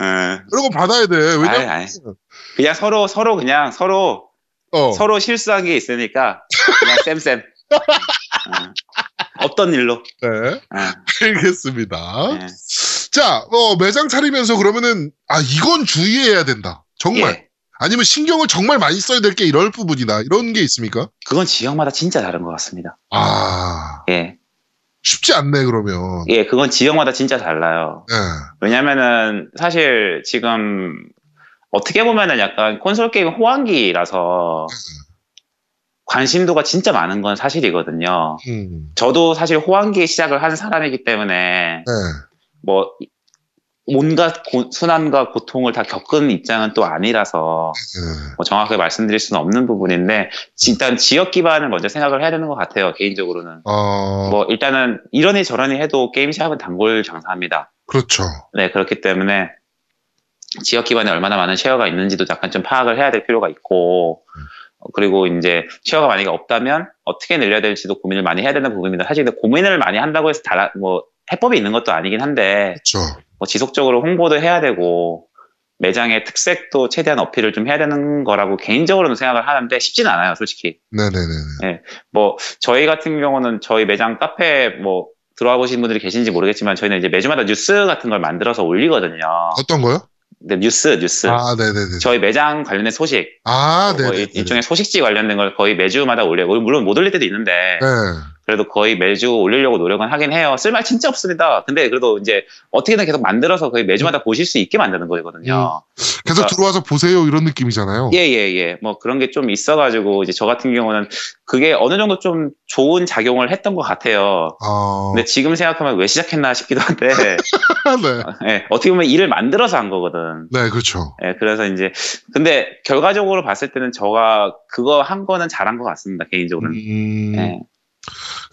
응. 이런 거 받아야 돼. 왜냐면, 아이, 아이. 그냥 서로 서로 그냥 서로 어. 서로 실수한 게 있으니까 그냥 쌤쌤. 응. 없던 일로. 네, 응. 알겠습니다. 예. 자, 어, 매장 차리면서 그러면은, 아, 이건 주의해야 된다. 정말. 예. 아니면 신경을 정말 많이 써야 될 게 이럴 부분이다. 이런 게 있습니까? 그건 지역마다 진짜 다른 것 같습니다. 아, 예. 쉽지 않네, 그러면. 예, 그건 지역마다 진짜 달라요. 예. 왜냐면은 사실 지금 어떻게 보면은 약간 콘솔 게임 호황기라서 관심도가 진짜 많은 건 사실이거든요. 음, 저도 사실 호황기에 시작을 한 사람이기 때문에 네. 뭐 온갖 고- 순환과 고통을 다 겪은 입장은 또 아니라서 네. 뭐 정확하게 말씀드릴 수는 없는 부분인데 일단 지역 기반을 먼저 생각을 해야 되는 것 같아요 개인적으로는 어, 뭐 일단은 이러니 저러니 해도 게임 시합은 단골 장사합니다 그렇죠. 네 그렇기 때문에 지역 기반에 얼마나 많은 쉐어가 있는지도 약간 좀 파악을 해야 될 필요가 있고 어, 그리고 이제 쉐어가 만약에 없다면 어떻게 늘려야 될지도 고민을 많이 해야 되는 부분입니다. 사실 고민을 많이 한다고 해서 다, 뭐 해법이 있는 것도 아니긴 한데 그렇죠. 뭐 지속적으로 홍보도 해야 되고 매장의 특색도 최대한 어필을 좀 해야 되는 거라고 개인적으로는 생각을 하는데 쉽지는 않아요, 솔직히. 네네 네. 뭐 저희 같은 경우는 저희 매장 카페 뭐 들어와 보신 분들이 계신지 모르겠지만 저희는 이제 매주마다 뉴스 같은 걸 만들어서 올리거든요. 어떤 거요? 근데 뉴스, 뉴스. 아, 네네네. 저희 매장 관련된 소식, 아, 뭐 네네. 일- 일종의 소식지 관련된 걸 거의 매주마다 올려요. 물론 못 올릴 때도 있는데 네. 그래도 거의 매주 올리려고 노력은 하긴 해요. 쓸말 진짜 없습니다. 근데 그래도 이제 어떻게든 계속 만들어서 거의 매주마다 보실 수 있게 만드는 거거든요. 계속 그러니까- 들어와서 보세요 이런 느낌이잖아요. 예, 예, 예. 뭐 그런 게 좀 있어가지고 이제 저 같은 경우는 그게 어느 정도 좀 좋은 작용을 했던 것 같아요. 아, 근데 지금 생각하면 왜 시작했나 싶기도 한데, *laughs* 네. 예, 어떻게 보면 일을 만들어서 한 거거든. 네, 그렇죠. 예, 그래서 이제, 근데 결과적으로 봤을 때는 저가 그거 한 거는 잘한 것 같습니다, 개인적으로는. 음, 예.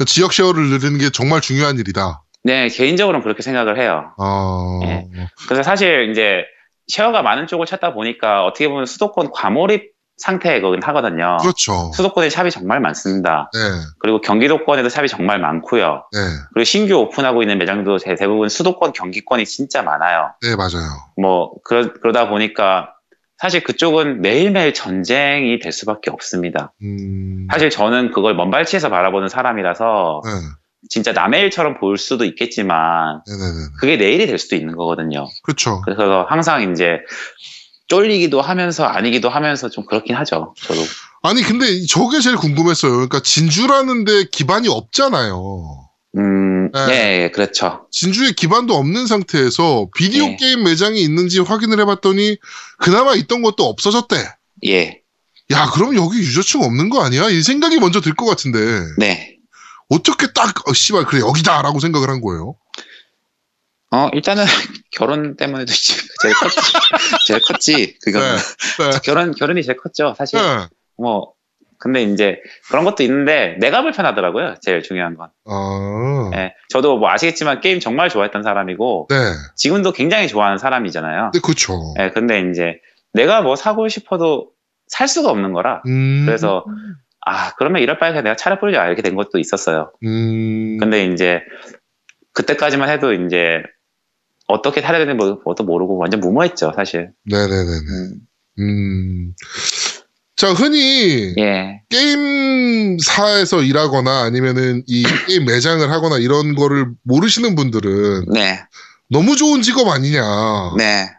지역 쉐어를 늘리는 게 정말 중요한 일이다. 네, 개인적으로는 그렇게 생각을 해요. 어, 예. 그래서 사실 이제 쉐어가 많은 쪽을 찾다 보니까 어떻게 보면 수도권 과몰입 상태거든 하거든요. 그렇죠. 수도권에 샵이 정말 많습니다. 네, 그리고 경기도권에도 샵이 정말 많고요. 네, 그리고 신규 오픈하고 있는 매장도 대- 대부분 수도권 경기권이 진짜 많아요. 네, 맞아요. 뭐 그러, 그러다 보니까 사실 그쪽은 매일매일 전쟁이 될 수밖에 없습니다. 음, 사실 저는 그걸 먼발치에서 바라보는 사람이라서 네, 진짜 남의 일처럼 볼 수도 있겠지만 네, 네, 네. 그게 내일이 될 수도 있는 거거든요. 그렇죠. 그래서 항상 이제 쫄리기도 하면서 아니기도 하면서 좀 그렇긴 하죠. 저도. 아니, 근데 저게 제일 궁금했어요. 그러니까 진주라는데 기반이 없잖아요. 음, 네. 예, 예, 그렇죠. 진주에 기반도 없는 상태에서 비디오 네. 게임 매장이 있는지 확인을 해봤더니 그나마 있던 것도 없어졌대. 예, 야, 그럼 여기 유저층 없는 거 아니야? 이 생각이 먼저 들 것 같은데 네. 어떻게 딱 어, 씨발 그래 여기다라고 생각을 한 거예요? 어, 일단은 *laughs* 결혼 때문에도 제일 컸지. *laughs* 제일 컸지. 그거는. 네. *laughs* 결혼, 결혼이 제일 컸죠. 사실. 네. 뭐, 근데 이제 그런 것도 있는데 내가 불편하더라고요. 제일 중요한 건. 아, 예. 저도 뭐 아시겠지만 게임 정말 좋아했던 사람이고 네. 지금도 굉장히 좋아하는 사람이잖아요. 네, 그렇죠. 예, 근데 이제 내가 뭐 사고 싶어도 살 수가 없는 거라. 음, 그래서 아, 그러면 이럴 바에 내가 차를 뿌리자 이렇게 된 것도 있었어요. 음, 근데 이제 그때까지만 해도 이제 어떻게 살아야 되는지 도 모르고 완전 무모했죠, 사실. 네네네네. 음, 음. 자, 흔히 예, 게임사에서 일하거나 아니면은 이 *coughs* 게임 매장을 하거나 이런 거를 모르시는 분들은 네, 너무 좋은 직업 아니냐. 네,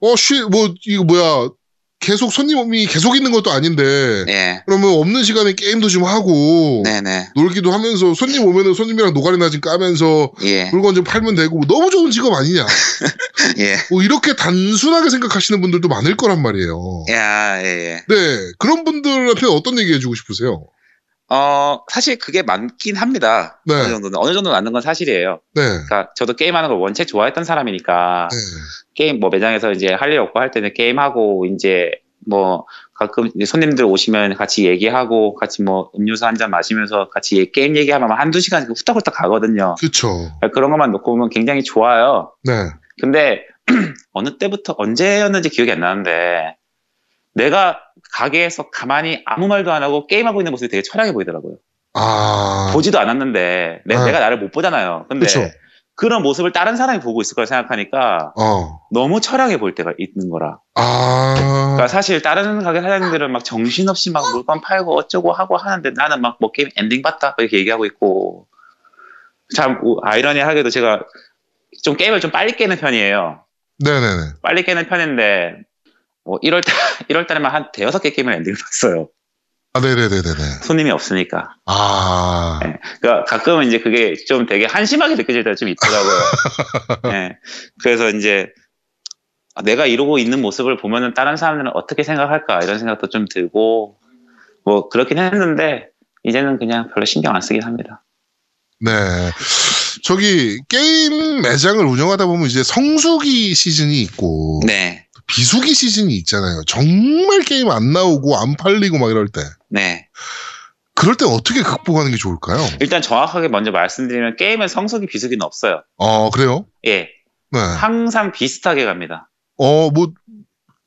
어, 쉬, 뭐, 이거 뭐야. 계속 손님이 계속 있는 것도 아닌데. 예, 그러면 없는 시간에 게임도 좀 하고. 네, 네, 놀기도 하면서 손님 오면은 손님이랑 노가리나 좀 까면서 예, 물건 좀 팔면 되고 너무 좋은 직업 아니냐. *laughs* 예, 뭐 이렇게 단순하게 생각하시는 분들도 많을 거란 말이에요. 야, 예, 예. 네. 그런 분들한테 어떤 얘기 해주고 싶으세요? 어, 사실 그게 많긴 합니다. 네. 어느 정도는. 어느 정도 맞는 건 사실이에요. 네. 그러니까 저도 게임하는 걸 원체 좋아했던 사람이니까 네. 게임 뭐 매장에서 이제 할 일 없고 할 때는 게임하고 이제 뭐 가끔 손님들 오시면 같이 얘기하고 같이 뭐 음료수 한 잔 마시면서 같이 얘- 게임 얘기하면 한두 시간 후딱후딱 가거든요. 그쵸. 그런 것만 놓고 보면 굉장히 좋아요. 네. 근데 *clears throat* 어느 때부터 언제였는지 기억이 안 나는데 내가 가게에서 가만히 아무 말도 안 하고 게임하고 있는 모습이 되게 철학해 보이더라고요. 아. 보지도 않았는데 내, 아. 가 나를 못 보잖아요. 근데 그쵸. 그런 모습을 다른 사람이 보고 있을 걸 생각하니까 어. 너무 처량해 보일 때가 있는 거라. 아. 그러니까 사실 다른 가게 사장님들은 막 정신없이 막 물건 팔고 어쩌고 하고 하는데 나는 막 뭐 게임 엔딩 봤다 이렇게 얘기하고 있고 참 우- 아이러니하게도 제가 좀 게임을 좀 빨리 깨는 편이에요. 네네네. 빨리 깨는 편인데 뭐 1월 달 1월 달에만 한 대여섯 개 게임을 엔딩을 봤어요. 아, 네네네네네. 손님이 없으니까. 아. 네. 그러니까 가끔은 이제 그게 좀 되게 한심하게 느껴질 때가 좀 있더라고요. *laughs* 네. 그래서 이제 아, 내가 이러고 있는 모습을 보면은 다른 사람들은 어떻게 생각할까 이런 생각도 좀 들고 뭐 그렇긴 했는데 이제는 그냥 별로 신경 안 쓰긴 합니다. 네. 저기, 게임 매장을 운영하다 보면 이제 성수기 시즌이 있고. 네, 비수기 시즌이 있잖아요. 정말 게임 안 나오고 안 팔리고 막 이럴 때. 네. 그럴 때 어떻게 극복하는 게 좋을까요? 일단 정확하게 먼저 말씀드리면 게임은 성수기 비수기는 없어요. 어, 그래요? 예, 네. 항상 비슷하게 갑니다. 어, 뭐,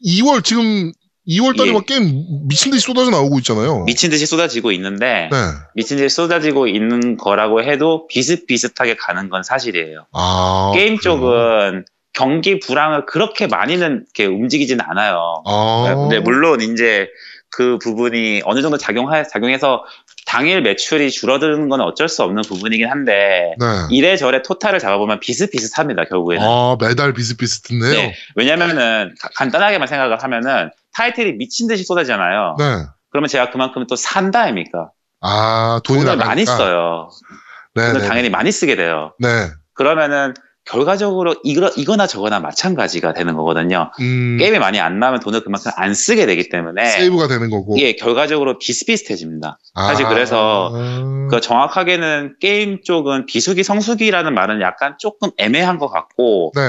2월, 지금 2월 달에 예. 막 게임 미친 듯이 쏟아져 나오고 있잖아요. 미친 듯이 쏟아지고 있는데 네. 미친 듯이 쏟아지고 있는 거라고 해도 비슷비슷하게 가는 건 사실이에요. 아. 게임 그래요? 쪽은 경기 불황을 그렇게 많이는 이렇게 움직이진 않아요. 아. 근데 물론 이제 그 부분이 어느 정도 작용하, 작용해서 당일 매출이 줄어드는 건 어쩔 수 없는 부분이긴 한데 네. 이래저래 토탈을 잡아보면 비슷비슷합니다 결국에는. 아, 매달 비슷비슷했네요. 네. 왜냐면은 가- 간단하게만 생각을 하면은 타이틀이 미친 듯이 쏟아지잖아요. 네. 그러면 제가 그만큼 또 산다 아닙니까? 아, 돈이 돈을 나가니까. 많이 써요. 네, 돈을 네. 당연히 많이 쓰게 돼요. 네. 그러면은 결과적으로 이거, 이거나 저거나 마찬가지가 되는 거거든요. 음, 게임이 많이 안 나오면 돈을 그만큼 안 쓰게 되기 때문에 세이브가 되는 거고. 이게 결과적으로 비슷비슷해집니다. 아, 사실 그래서 그 정확하게는 게임 쪽은 비수기 성수기라는 말은 약간 조금 애매한 것 같고 네.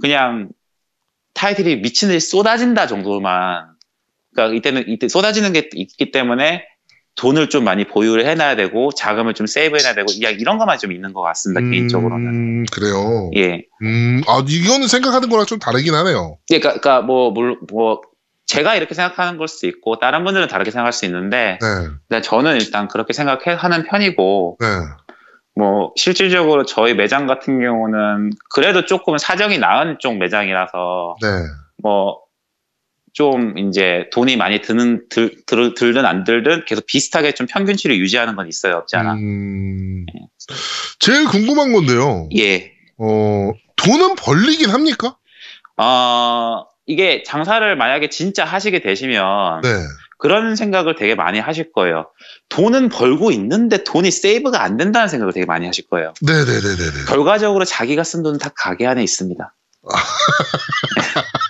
그냥 타이틀이 미친 듯이 쏟아진다 정도만 그러니까 이때는 이때 쏟아지는 게 있기 때문에 돈을 좀 많이 보유를 해놔야 되고 자금을 좀 세이브해놔야 되고 그냥 이런 것만 좀 있는 것 같습니다 개인적으로는 음, 그래요. 예 음, 아, 이거는 생각하는 거랑 좀 다르긴 하네요. 예, 그러니까, 그러니까 뭐, 물- 뭐 제가 이렇게 생각하는 걸 수도 있고 다른 분들은 다르게 생각할 수 있는데 네. 저는 일단 그렇게 생각하는 편이고 네. 뭐 실질적으로 저희 매장 같은 경우는 그래도 조금 사정이 나은 쪽 매장이라서 네. 뭐 좀 이제 돈이 많이 드는 들, 들, 들든 안 들든 계속 비슷하게 좀 평균치를 유지하는 건 있어요 없지 않아 음, 제일 궁금한 건데요. 예 어, 돈은 벌리긴 합니까? 어, 이게 장사를 만약에 진짜 하시게 되시면 네. 그런 생각을 되게 많이 하실 거예요. 돈은 벌고 있는데 돈이 세이브가 안 된다는 생각을 되게 많이 하실 거예요. 네네네네네. 결과적으로 자기가 쓴 돈은 다 가게 안에 있습니다. *laughs*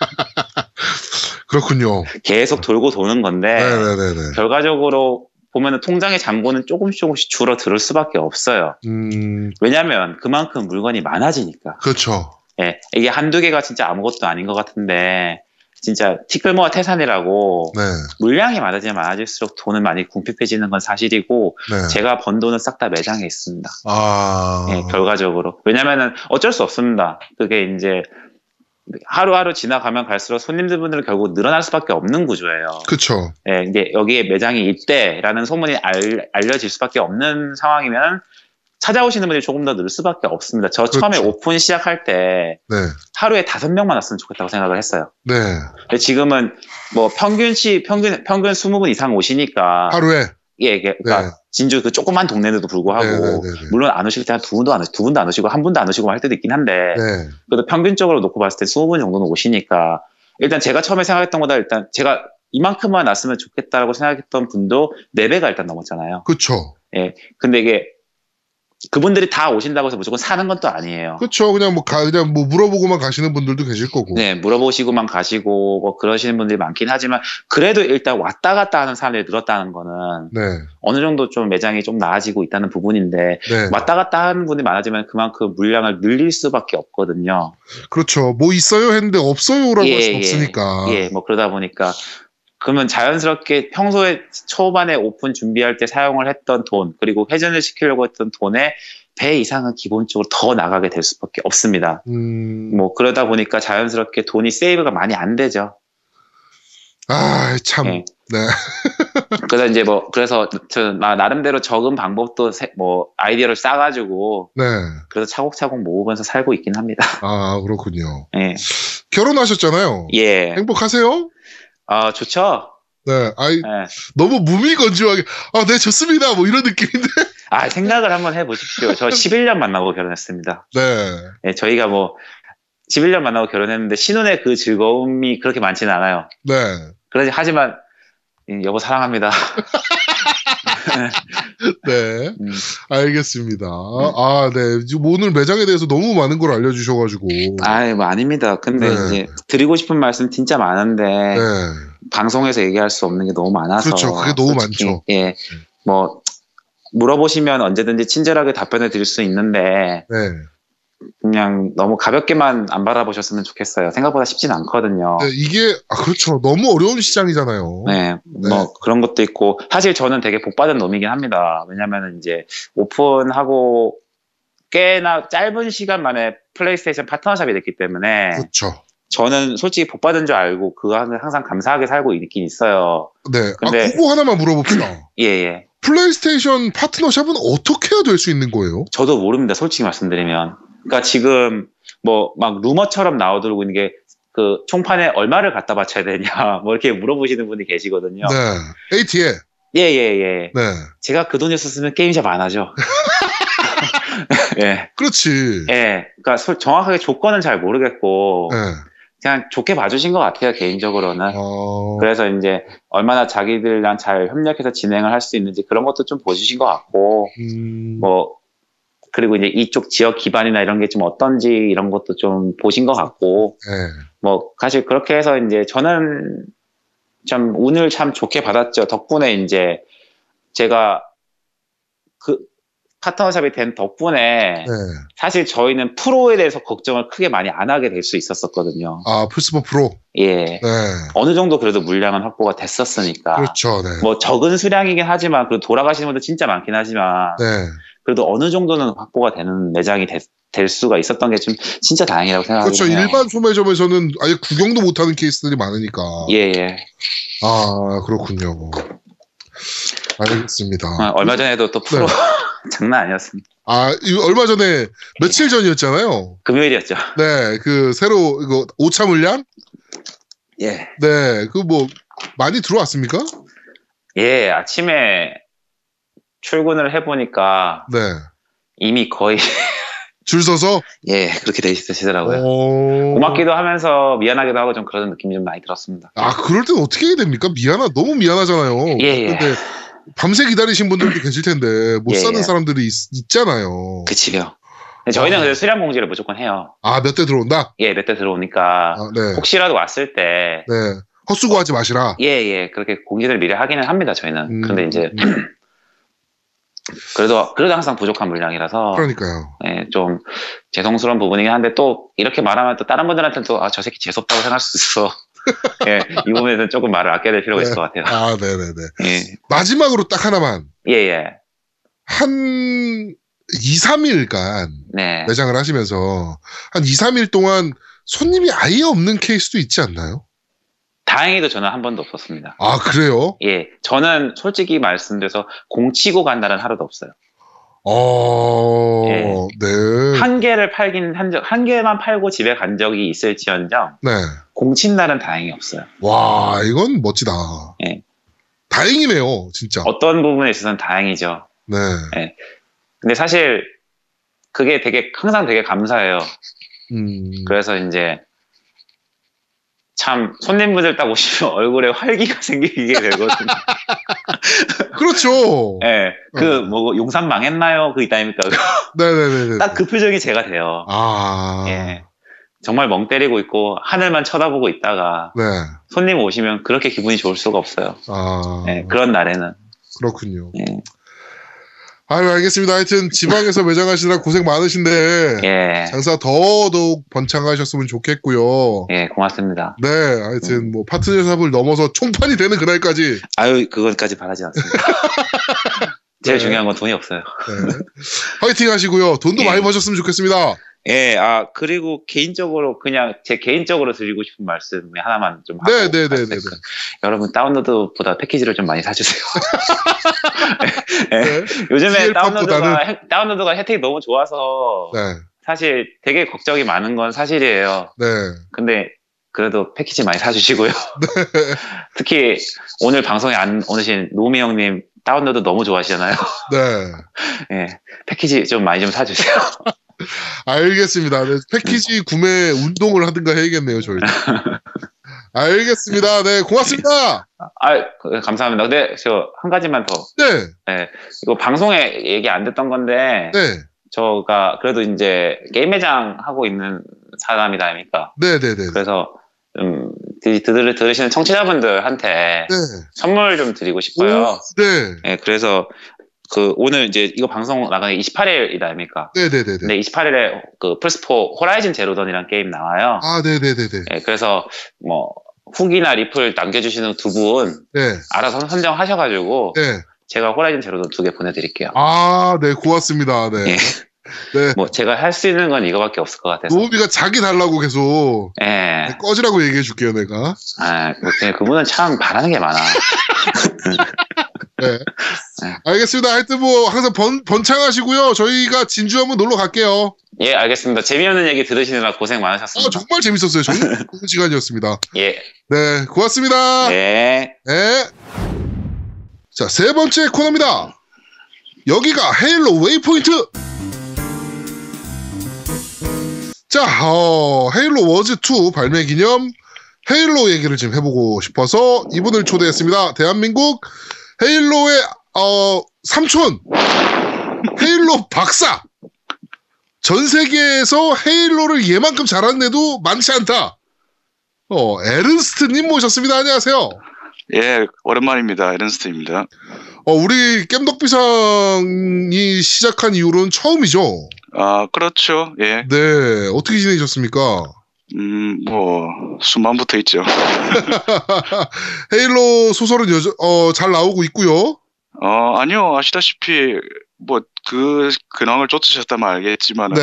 그렇군요. 계속 돌고 도는 건데 네네네네. 결과적으로 보면은 통장의 잔고는 조금씩 조금씩 줄어들 수밖에 없어요. 음, 왜냐하면 그만큼 물건이 많아지니까. 그렇죠. 예, 이게 한두 개가 진짜 아무것도 아닌 것 같은데 진짜 티끌모아 태산이라고 네. 물량이 많아지면 많아질수록 돈은 많이 궁핍해지는 건 사실이고 네. 제가 번 돈은 싹 다 매장에 있습니다. 아. 예, 결과적으로. 왜냐면은 어쩔 수 없습니다. 그게 이제 하루하루 지나가면 갈수록 손님들분들은 결국 늘어날 수밖에 없는 구조예요. 그쵸. 예, 이제 여기에 매장이 있대라는 소문이 알, 알려질 수밖에 없는 상황이면 찾아오시는 분들이 조금 더 늘 수밖에 없습니다. 저 처음에 그렇죠. 오픈 시작할 때 네. 하루에 다섯 명만 왔으면 좋겠다고 생각을 했어요. 네. 근데 지금은 뭐 평균치 평균 평균 20분 이상 오시니까 하루에. 예, 이게 그러니까 네. 진주 그 조그만 동네인데도 불구하고 네, 네, 네, 네. 물론 안 오실 때 한 두 분도 안 오시고 두 분도 안 오시고 한 분도 안 오시고 할 때도 있긴 한데 네. 그래도 평균적으로 놓고 봤을 때 20분 정도는 오시니까 일단 제가 처음에 생각했던 거다 일단 제가 이만큼만 왔으면 좋겠다라고 생각했던 분도 4배가 일단 넘었잖아요. 그쵸. 근데 이게 그분들이 다 오신다고 해서 무조건 사는 건 또 아니에요. 그쵸. 그냥 뭐, 가, 그냥 뭐 물어보고만 가시는 분들도 계실 거고. 네, 물어보시고만 가시고 뭐 그러시는 분들이 많긴 하지만 그래도 일단 왔다 갔다 하는 사람들이 늘었다는 거는 네. 어느 정도 좀 매장이 좀 나아지고 있다는 부분인데 네. 왔다 갔다 하는 분이 많아지면 그만큼 물량을 늘릴 수밖에 없거든요. 그렇죠. 뭐 있어요 했는데 없어요라고 예, 할수 예. 없으니까. 예, 뭐 그러다 보니까 그러면 자연스럽게 평소에 초반에 오픈 준비할 때 사용을 했던 돈 그리고 회전을 시키려고 했던 돈의 배 이상은 기본적으로 더 나가게 될 수밖에 없습니다. 음. 뭐 그러다 보니까 자연스럽게 돈이 세이브가 많이 안 되죠. 아, 참. 예. 네. *laughs* 그래서 이제 뭐 그래서 저 나- 나름대로 적은 방법도 세- 뭐 아이디어를 싸가지고 네. 그래서 차곡차곡 모으면서 살고 있긴 합니다. 아, 그렇군요. 예, 결혼하셨잖아요. 예, 행복하세요? 아 좋죠. 네. 아이, 예. 너무 무미건조하게, 아, 네, 좋습니다. 뭐 이런 느낌인데. *laughs* 아 생각을 한번 해보십시오. 저 11년 만나고 결혼했습니다. 네. 예, 저희가 뭐 11년 만나고 결혼했는데 신혼의 그 즐거움이 그렇게 많지는 않아요. 네. 그러지 하지만 예, 여보 사랑합니다. *laughs* 네. *laughs* 음, 알겠습니다. 아, 네. 오늘 매장에 대해서 너무 많은 걸 알려주셔가지고. 아이 뭐 아닙니다. 근데 네. 이제 드리고 싶은 말씀 진짜 많은데 네. 방송에서 얘기할 수 없는 게 너무 많아서 그렇죠. 그게 너무 솔직히, 많죠. 예, 뭐 물어보시면 언제든지 친절하게 답변을 드릴 수 있는데 네. 그냥 너무 가볍게만 안 바라보셨으면 좋겠어요. 생각보다 쉽진 않거든요. 네, 이게, 아, 그렇죠. 너무 어려운 시장이잖아요. 네, 뭐 그런 것도 있고 사실 저는 되게 복받은 놈이긴 합니다. 왜냐면은 이제 오픈하고 꽤나 짧은 시간 만에 플레이스테이션 파트너샵이 됐기 때문에 그렇죠. 저는 솔직히 복 받은 줄 알고 그거는 항상 감사하게 살고 있긴 있어요. 네. 근데- 아, 그거 하나만 물어봅시다. *laughs* 예, 예. 플레이스테이션 파트너샵은 어떻게 해야 될 수 있는 거예요? 저도 모릅니다. 솔직히 말씀드리면. 그러니까 지금 뭐 막 루머처럼 나돌고 있는 게 그 총판에 얼마를 갖다 바쳐야 되냐 *laughs* 뭐 이렇게 물어보시는 분이 계시거든요. 네. AT에. 예, 예, 예. 네. 제가 그 돈이었으면 게임 샵 안 하죠. *laughs* 예, 그렇지. 예. 그러니까 솔- 정확하게 조건은 잘 모르겠고 네. 그냥 좋게 봐주신 것 같아요 개인적으로는. 어, 그래서 이제 얼마나 자기들이랑 잘 협력해서 진행을 할 수 있는지 그런 것도 좀 보여주신 것 같고 음, 뭐 그리고 이제 이쪽 지역 기반이나 이런 게 좀 어떤지 이런 것도 좀 보신 것 같고 네. 뭐 사실 그렇게 해서 이제 저는 참 운을 참 좋게 받았죠 덕분에 이제 제가 그 파트너샵이 된 덕분에 네. 사실 저희는 프로에 대해서 걱정을 크게 많이 안 하게 될 수 있었었거든요 아, 플스포 프로. 예 네. 어느 정도 그래도 물량은 확보가 됐었으니까 그렇죠. 네. 뭐 적은 수량이긴 하지만 그 돌아가시는 분들 진짜 많긴 하지만 네. 그래도 어느 정도는 확보가 되는 매장이 될, 될 수가 있었던 게 좀 진짜 다행이라고 생각합니다. 그렇죠. 일반 소매점에서는 아예 구경도 못하는 케이스들이 많으니까. 예, 예. 아, 그렇군요. 알겠습니다. 어, 얼마 전에도 또 프로 네. *laughs* 장난 아니었습니다. 아, 얼마 전에 며칠 전이었잖아요. 금요일이었죠. 네, 그 새로 이거 오차 물량? 예. 네, 그 뭐 많이 들어왔습니까? 예, 아침에 출근을 해보니까 네, 이미 거의 *laughs* 줄 서서. 예 그렇게 돼 있으시더라고요. 어... 고맙기도 하면서 미안하기도 하고 좀 그런 느낌이 좀 많이 들었습니다. 아, 그럴 땐 어떻게 해야 됩니까? 미안하, 너무 미안하잖아요. 예, 예. 근데 밤새 기다리신 분들도 계실 텐데 못 예, 사는 예. 사람들이 있, 잖아요 그치요. 저희는 아. 수량 공지를 무조건 해요. 아, 몇 대 들어온다? 예, 몇 대 들어오니까 아, 네. 혹시라도 왔을 때 네. 헛수고하지 마시라. 예, 예, 그렇게 공지를 미리 하기는 합니다, 저희는. 음. 근데 이제, 그래도, 그래도 항상 부족한 물량이라서, 그러니까요. 예, 좀, 죄송스러운 부분이긴 한데, 또, 이렇게 말하면 또 다른 분들한테는 또, 아, 저 새끼 재수없다고 생각할 수 있어. *laughs* 예, 이 부분에서는 조금 말을 아껴야 될 필요가 있을 것 같아요. 아, 네네네. 예, 마지막으로 딱 하나만. 예, 예. 한 2, 3일간 네. 매장을 하시면서 한 2, 3일 동안 손님이 아예 없는 케이스도 있지 않나요? 다행히도 저는 한 번도 없었습니다. 아, 그래요? 예, 저는 솔직히 말씀드려서 공치고 간 날은 하루도 없어요. 어, 예. 네. 한 개를 팔긴 한 적, 한 개만 팔고 집에 간 적이 있을지언정, 네. 공친 날은 다행히 없어요. 와, 이건 멋지다. 예. 다행이네요, 진짜. 어떤 부분에 있어서는 다행이죠. 네. 근데 사실 그게 되게 항상 되게 감사해요. 음, 그래서 이제 참 손님분들 딱 오시면 *laughs* 얼굴에 활기가 *laughs* 생기게 되거든요. *laughs* 그렇죠. 예, 그 어. 뭐 용산 망했나요? 그 있다니까 네네네. 딱 그 표정이 제가 돼요. 아. 예, 정말 멍 때리고 있고 하늘만 쳐다보고 있다가 네. 손님 오시면 그렇게 기분이 좋을 수가 없어요. 아. 예, 그런 날에는 그렇군요. 예, 아유, 알겠습니다. 하여튼 지방에서 매장하시느라 고생 많으신데. 예, 장사 더더욱 번창하셨으면 좋겠고요. 예, 고맙습니다. 네, 하여튼 뭐 파트너 샵을 넘어서 총판이 되는 그날까지 아유 그것까지 바라지 않습니다. *laughs* 제일 네. 중요한 건 돈이 없어요. 네. *laughs* 화이팅 하시고요. 돈도 예. 많이 버셨으면 좋겠습니다. 예, 아, 그리고 개인적으로 그냥 제 개인적으로 드리고 싶은 말씀이 하나만 좀 하고. 네, 네, 네. 네, 네. 여러분, 다운로드보다 패키지를 좀 많이 사주세요. 예, *laughs* *laughs* 네. 요즘에 다운로드가, 혜- 다운로드가 혜택이 너무 좋아서 네, 사실 되게 걱정이 많은 건 사실이에요. 네, 근데 그래도 패키지 많이 사주시고요. 네. 특히 오늘 방송에 안 오신 노미 형님 다운로드 너무 좋아하시잖아요. 네. *laughs* 예, 패키지 좀 많이 좀 사주세요. *laughs* 알겠습니다. 네, 패키지 구매 운동을 하든가 해야겠네요, 저희. 알겠습니다. 네, 고맙습니다. 아, 그- 감사합니다. 근데 저 한 가지만 더. 네, 이거 방송에 얘기 안 됐던 건데 네, 저가 그래도 이제 게임 매장 하고 있는 사람이다 아닙니까? 네, 네, 네. 그래서 좀 들, 들, 들으시는 청취자분들한테 네. 선물 좀 드리고 싶어요. 오, 네, 예, 그래서 그 오늘 이제 이거 방송 나가는 게 28일이다 아닙니까? 네, 네, 네, 네. 근데 28일에 그 플스4 호라이즌 제로던이라는 게임 나와요. 아, 네, 네, 네, 네. 예, 그래서 뭐 후기나 리플 남겨주시는 두 분 네, 알아서 선정하셔가지고 네. 제가 호라이즌 제로던 두 개 보내드릴게요. 아, 네, 고맙습니다. 네. 예. 네. 뭐 제가 할 수 있는 건 이거밖에 없을 것 같아서. 노우미가 자기 달라고 계속 예. 꺼지라고 얘기해 줄게요, 내가. 아, 그- 그분은 참 바라는 게 많아. *laughs* 네. 알겠습니다. 하여튼 뭐 항상 번, 번창하시고요. 저희가 진주 한번 놀러 갈게요. 예, 알겠습니다. 재미없는 얘기 들으시느라 고생 어, 많으셨습니다. 정말 재밌었어요. 정말 좋은 *laughs* 시간이었습니다. 예. 네, 고맙습니다. 네. 네. 자, 세 번째 코너입니다. 여기가 헤일로 웨이포인트! 자, 어, 헤일로 워즈2 발매 기념 헤일로 얘기를 좀 해보고 싶어서 이분을 초대했습니다. 대한민국 헤일로의, 어, 삼촌! 헤일로 박사! 전 세계에서 헤일로를 얘만큼 잘하는 애도 많지 않다. 어, 에른스트님 모셨습니다. 안녕하세요. 예, 오랜만입니다. 에른스트입니다. 어, 우리 깸덕비상이 시작한 이후로는 처음이죠. 아, 그렇죠. 예. 네, 어떻게 지내셨습니까? 음, 뭐, 숨만 붙어 있죠. *laughs* 헤일로 소설은 여전, 어, 잘 나오고 있고요. 어, 아니요. 아시다시피, 뭐, 그, 근황을 쫓으셨다면 알겠지만, 네,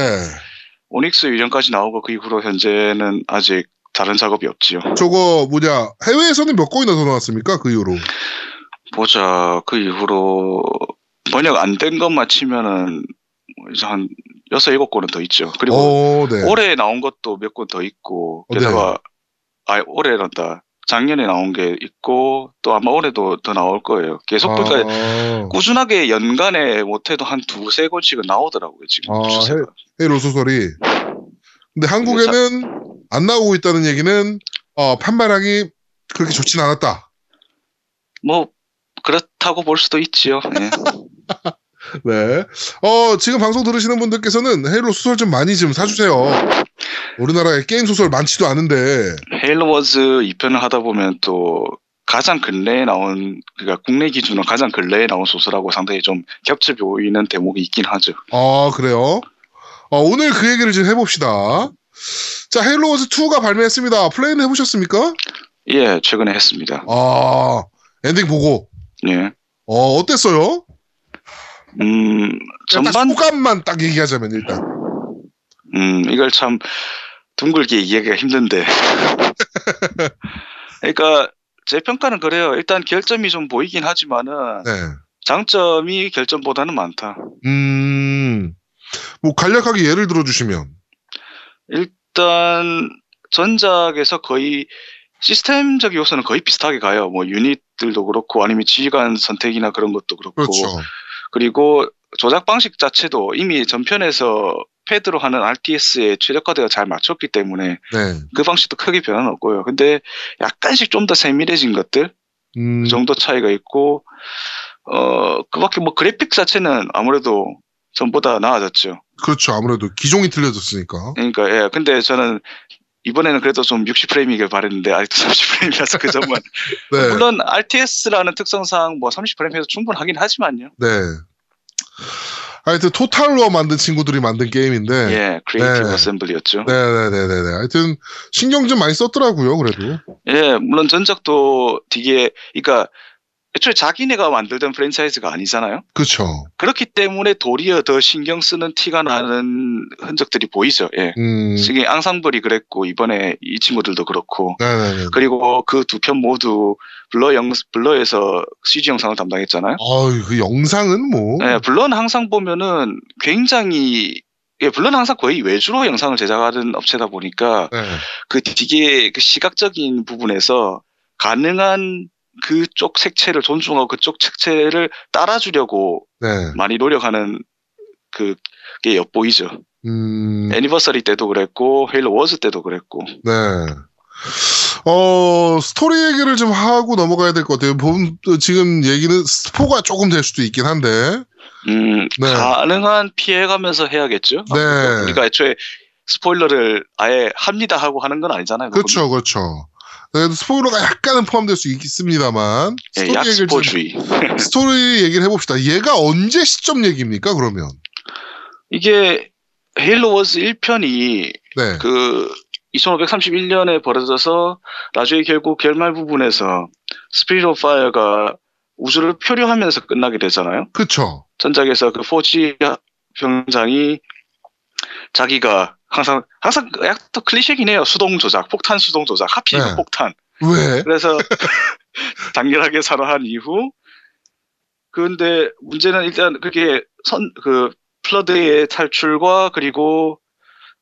오닉스 유전까지 나오고 그 이후로 현재는 아직 다른 작업이 없지요. 저거 뭐냐 해외에서는 몇 권이나 더 나왔습니까? 그 이후로. 보자, 그 이후로 번역 안 된 것만 치면은, 뭐 이제 한 여섯, 일곱 권은 더 있죠. 그리고 어, 네. 올해 나온 것도 몇 권 더 있고, 어, 게다가, 아, 올해란다. 작년에 나온 게 있고, 또 아마 올해도 더 나올 거예요. 계속 그러니까 아, 꾸준하게 연간에 못해도 한 두세 권씩은 나오더라고요, 지금. 아, 추세가. 헤일로 소설이. 근데 한국에는 안 나오고 있다는 얘기는 어, 판매량이 그렇게 좋진 않았다. 뭐, 그렇다고 볼 수도 있지요. 예. *laughs* 네. 어, 지금 방송 들으시는 분들께서는 헤일로 소설 좀 많이 좀 사주세요. 우리나라에 게임 소설 많지도 않은데. 헤일로 워즈 2편을 하다 보면 또 가장 근래에 나온, 그러니까 국내 기준으로 가장 근래에 나온 소설하고 상당히 좀 겹쳐 보이는 대목이 있긴 하죠. 아, 그래요? 어, 오늘 그 얘기를 좀 해봅시다. 자, 헤일로 워즈 2가 발매했습니다. 플레이는 해보셨습니까? 예, 최근에 했습니다. 아, 엔딩 보고. 예. 어, 어땠어요? 음, 전반, 소감만 딱 얘기하자면 일단. 음, 이걸 참 둥글게 얘기하기가 힘든데. *laughs* 그러니까 제 평가는 그래요. 일단 결점이 좀 보이긴 하지만은 네. 장점이 결점보다는 많다. 음, 뭐 간략하게 예를 들어주시면. 일단 전작에서 거의 시스템적 요소는 거의 비슷하게 가요. 뭐 유닛들도 그렇고 아니면 지휘관 선택이나 그런 것도 그렇고 그렇죠. 그리고 조작 방식 자체도 이미 전편에서 패드로 하는 RTS에 최적화되어 잘 맞췄기 때문에 네. 그 방식도 크게 변화는 없고요. 근데 약간씩 좀 더 세밀해진 것들 음, 그 정도 차이가 있고 어 그밖에 뭐 그래픽 자체는 아무래도 전보다 나아졌죠. 그렇죠. 아무래도 기종이 틀려졌으니까. 그러니까 예 근데 저는 이번에는 그래도 좀 60프레임이길 바랬는데 아직도 30프레임이라서 그 점은 *laughs* 네. 물론 RTS라는 특성상 뭐 30프레임에서 충분하긴 하지만요. 네. 하여튼 토탈 워 만든 친구들이 만든 게임인데. 예 크리에이티브 네. 어셈블리였죠. 네 네 네네. 하여튼 신경 좀 많이 썼더라고요. 그래도. 예 물론 전작도 되게 그러니까 애초에 자기네가 만들던 프랜차이즈가 아니잖아요. 그렇죠. 그렇기 때문에 도리어 더 신경 쓰는 티가 나는 흔적들이 보이죠. 예. 음. 지금 앙상블이 그랬고 이번에 이 친구들도 그렇고 네네네. 그리고 그 두 편 모두 블러 영 블러에서 CG 영상을 담당했잖아요. 아유, 그 영상은 뭐. 예, 블러는 항상 보면은 굉장히 예, 블러는 항상 거의 외주로 영상을 제작하는 업체다 보니까 네. 그 되게 그 시각적인 부분에서 가능한 그쪽 색채를 존중하고 그쪽 색채를 따라주려고 네. 많이 노력하는 그게 엿보이죠. 음. 애니버서리 때도 그랬고 헤일로 워즈 때도 그랬고 네. 어, 스토리 얘기를 좀 하고 넘어가야 될 것 같아요. 본, 지금 얘기는 스포가 조금 될 수도 있긴 한데. 음, 네. 가능한 피해가면서 해야겠죠. 네. 그러니까 애초에 스포일러를 아예 합니다 하고 하는 건 아니잖아요. 그렇죠, 그렇죠. 네, 스포일러가 약간은 포함될 수 있습니다만. 예, 스토리 얘기를 좀- 약스포주의. *laughs* 스토리 얘기를 해봅시다. 얘가 언제 시점 얘기입니까, 그러면? 이게 헤일로 워즈 1편이 네. 그 2531년에 벌어져서 나중에 결국 결말 부분에서 Spirit of Fire가 우주를 표류하면서 끝나게 되잖아요. 그쵸. 전작에서 그 포지 병장이 자기가 항상 항상 약간 또 클리셰긴 해요. 수동 조작, 폭탄 수동 조작, 하필 네. 폭탄. 왜? 그래서 *laughs* 장렬하게 산화한 이후 그런데 문제는 일단 그게 선 그 Flood의 탈출과 그리고